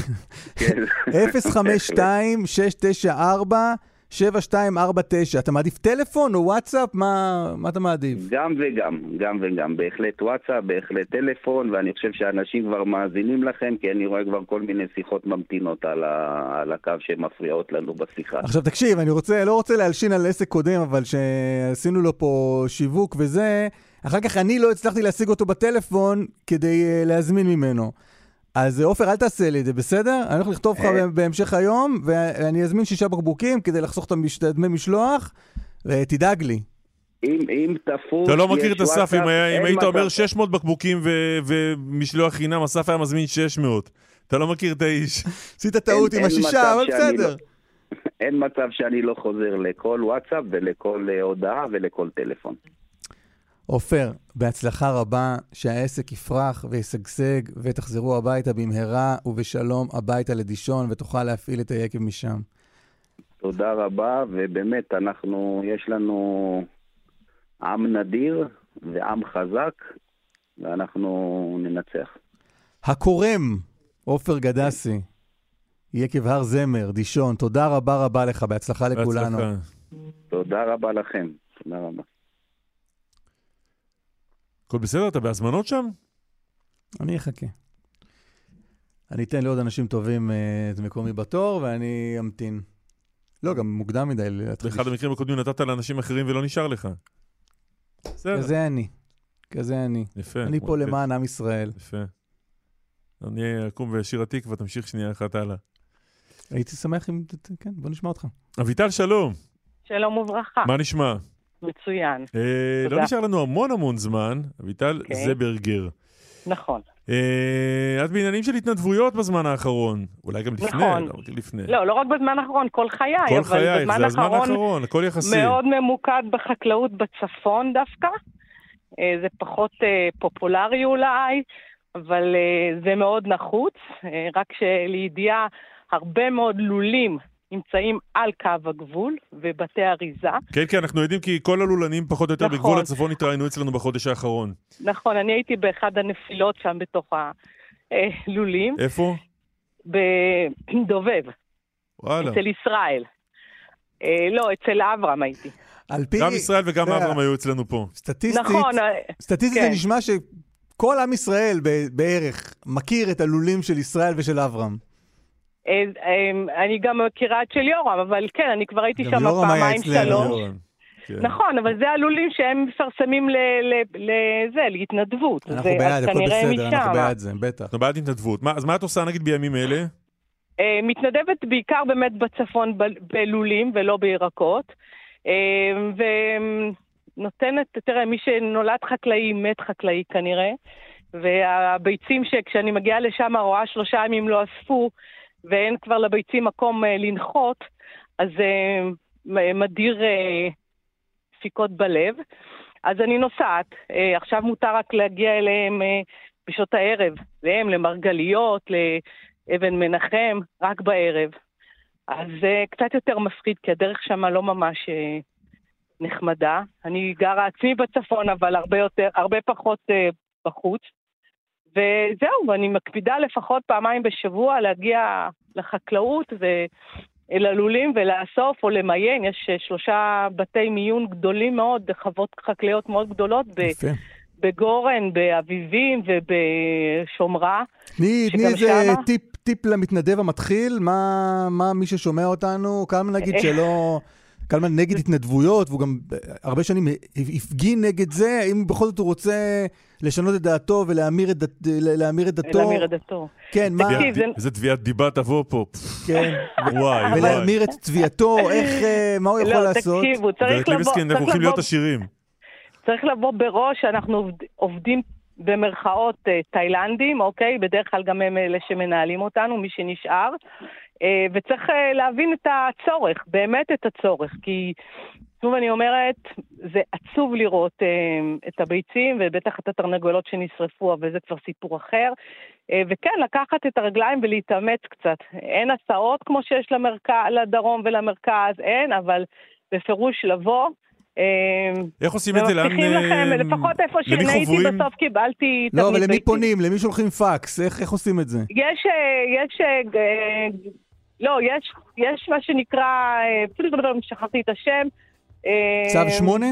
052-694-7249. אתה מעדיף טלפון או וואטסאפ? מה, מה אתה מעדיף? גם וגם, גם וגם. בהחלט וואטסאפ, בהחלט טלפון, ואני חושב שאנשים כבר מאזינים לכם, כי אני רואה כבר כל מיני שיחות ממתינות על, ה... על הקו שמפריעות לנו בשיחה. עכשיו תקשיב, אני רוצה, לא רוצה להלשין על עסק קודם, אבל שעשינו לו פה שיווק וזה, אחר כך אני לא הצלחתי להשיג אותו בטלפון כדי uh, להזמין ממנו. אז אה, עופר, אל תעשה לי את זה, בסדר? אני הולך לכתוב לך אה. בהמשך היום, ואני אזמין שישה בקבוקים כדי לחסוך את המש- את דמי משלוח, ותדאג לי. אם, אם תפוס, אתה לא מכיר את אסף, אם היה- אם היית אומר מצב. 600 בקבוקים ו- ומשלוח חינם, אסף היה מזמין 600. אתה לא מכיר את האיש. עשית טעות עם השישה, אבל בסדר. לא- אין מצב שאני לא חוזר לכל וואטסאפ ולכל אה, הודעה ולכל טלפון. עופר, בהצלחה רבה, שהעסק יפרח וישגשג, ותחזרו הביתה במהרה ובשלום הביתה לדישון, ותוכל להפעיל את היקב משם. תודה רבה, ובאמת, אנחנו, יש לנו עם נדיר ועם חזק, ואנחנו ננצח. הקורם, עופר גדסי, יקב הר זמר, דישון, תודה רבה רבה לך, בהצלחה לכולנו. בהצלחה. תודה רבה לכם. תודה רבה. הכל בסדר? אתה בהזמנות שם? אני אחכה. אני אתן לעוד אנשים טובים אה, את מקומי בתור, ואני אמתין. לא, גם מוקדם מדי להתחיל. באחד המקרים הקודמים נתת לאנשים אחרים ולא נשאר לך. בסדר. כזה אני. כזה אני. יפה. אני פה למען עם ישראל. יפה. אני אקום ושיר התקווה, תמשיך שנייה אחת הלאה. הייתי שמח אם... כן, בוא נשמע אותך. אביטל, שלום. שלום וברכה. מה נשמע? מצוין. אה, תודה. לא נשאר לנו המון המון זמן. אביטל אוקיי. זברגר. נכון. אה, את בעניינים של התנדבויות בזמן האחרון. אולי גם לפני, נכון. לא לפני. לא, לא רק בזמן האחרון, כל חיי, כל חייך, זה הזמן האחרון האחרון, הכל יחסי. מאוד ממוקד בחקלאות בצפון דווקא. אה, זה פחות אה, פופולרי אולי, אבל אה, זה מאוד נחוץ. אה, רק שלידיעה, הרבה מאוד לולים נמצאים על קו הגבול ובתי אריזה. כן, כן, אנחנו יודעים כי כל הלולנים פחות או יותר נכון. בגבול הצפון התראיינו אצלנו בחודש האחרון. נכון, אני הייתי באחד הנפילות שם בתוך הלולים, איפה? בדובב, וואלה. אצל ישראל. אה, לא, אצל אברהם הייתי. על פי... גם ישראל וגם יודע, אברהם היו אצלנו פה. סטטיסטית, נכון, אה, סטטיסטית כן. זה נשמע שכל עם ישראל בערך מכיר את הלולים של ישראל ושל אברהם. אה, אה, אני גם מכירה את של יורם, אבל כן, אני כבר הייתי שם פעמיים. שלוש. כן. נכון, אבל זה הלולים שהם מפרסמים לזה, להתנדבות. אנחנו זה- בעד, הכל בסדר, אנחנו. בעד זה, בטח. אנחנו בעד התנדבות. מה- אז מה את עושה נגיד בימים אלה? אה, מתנדבת בעיקר באמת בצפון בלולים ולא בירקות. אה, ונותנת, תראה, מי שנולד חקלאי, מת חקלאי כנראה. והביצים שכשאני מגיעה לשם רואה שלושה ימים לא אספו, ואין כבר לביצים מקום אה, לנחות, אז אה, מ- מדיר אה, דפיקות בלב. אז אני נוסעת, אה, עכשיו מותר רק להגיע אליהם אה, בשעות הערב, להם, למרגליות, לאבן מנחם, רק בערב. אז זה קצת יותר מפחיד, כי הדרך שם לא ממש אה, נחמדה. אני גרה עצמי בצפון, אבל הרבה יותר, הרבה פחות אה, בחוץ. וזהו, ואני מקפידה לפחות פעמיים בשבוע להגיע לחקלאות ואל הלולים ולאסוף או למיין. יש אה, שלושה בתי מיון גדולים מאוד, חוות חקלאיות מאוד גדולות. ב- יפה. בגורן, באביבים ובשומרה. תני איזה שמה- טיפ, טיפ למתנדב המתחיל, מה, מה מי ששומע אותנו, קלמן נגיד שלא... קלמן נגד התנדבויות, והוא גם אה, הרבה שנים הפגין נגד זה, אם בכל זאת הוא רוצה לשנות את דעתו ולהמיר את, דת, להמיר את דתו. להמיר את דתו. כן, מה... זה- איזה תביעת דיבה תבוא פה. כן. וואי, וואי. ולהמיר את תביעתו, איך, אה, מה הוא יכול לא, לעשות? תקשיבו, צריך לבוא... ליבסקין, אנחנו צריך הולכים להיות לבוא- עשירים. צריך לבוא בראש שאנחנו עובד- עובדים במרכאות אה, תאילנדים, אוקיי? בדרך כלל גם הם אלה שמנהלים אותנו, מי שנשאר. אה, וצריך אה, להבין את הצורך, באמת את הצורך, כי שוב אני אומרת, זה עצוב לראות אה, את הביצים ובטח את התרנגולות שנשרפו, אבל זה כבר סיפור אחר. וכן, לקחת את הרגליים ולהתאמץ קצת. אין הסעות כמו שיש למרכ... לדרום ולמרכז, אין, אבל בפירוש לבוא. איך עושים את זה? לאן, לכם, לפחות איפה למי שאני הייתי חוברים? בסוף קיבלתי לא, אבל למי. פונים? למי שולחים פקס? איך, איך עושים את זה? יש, יש, לא, יש, יש מה שנקרא, אה, לא שכחתי את השם. אה, צו 8?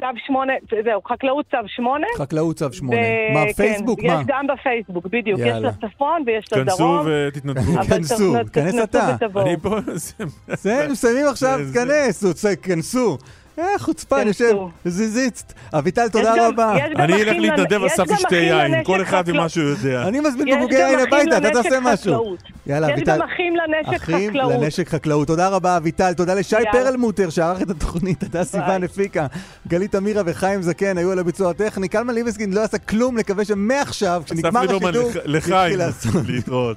צו 8, זהו, חקלאות צו 8. חקלאות צו 8. ו- מה, כן, פייסבוק? מה? יש גם בפייסבוק, בדיוק. יאללה. יש לצפון ויש כנסו לדרום. ותתנדבו. אבל כנסו, כנס אתה. אני פה... זה, מסיימים עכשיו, זה- זה- כנס, רוצה, כנסו. אה, חוצפן, יושב, כנסו. זיזיץ. אביטל, תודה רבה. יש אני אלך אחים להתנדב, יש גם ישתה אחים יין, כל אחד. ומה שהוא יודע. אני מזמין יש גם יין אחים הביתה, אתה תעשה משהו. יאללה, יש אביטל. גם אחים לנשק אחים חקלאות. לנשק חקלאות. תודה רבה, אביטל. תודה לשי. פרלמוטר שערך את התוכנית, הדס סיוון הפיקה. גלית אמירה וחיים זקן היו על הביצוע הטכני. קלמן ליבסקין לא עשה כלום, נקווה שמעכשיו, כשנגמר השידור, לחיים, לעשות. להתראות.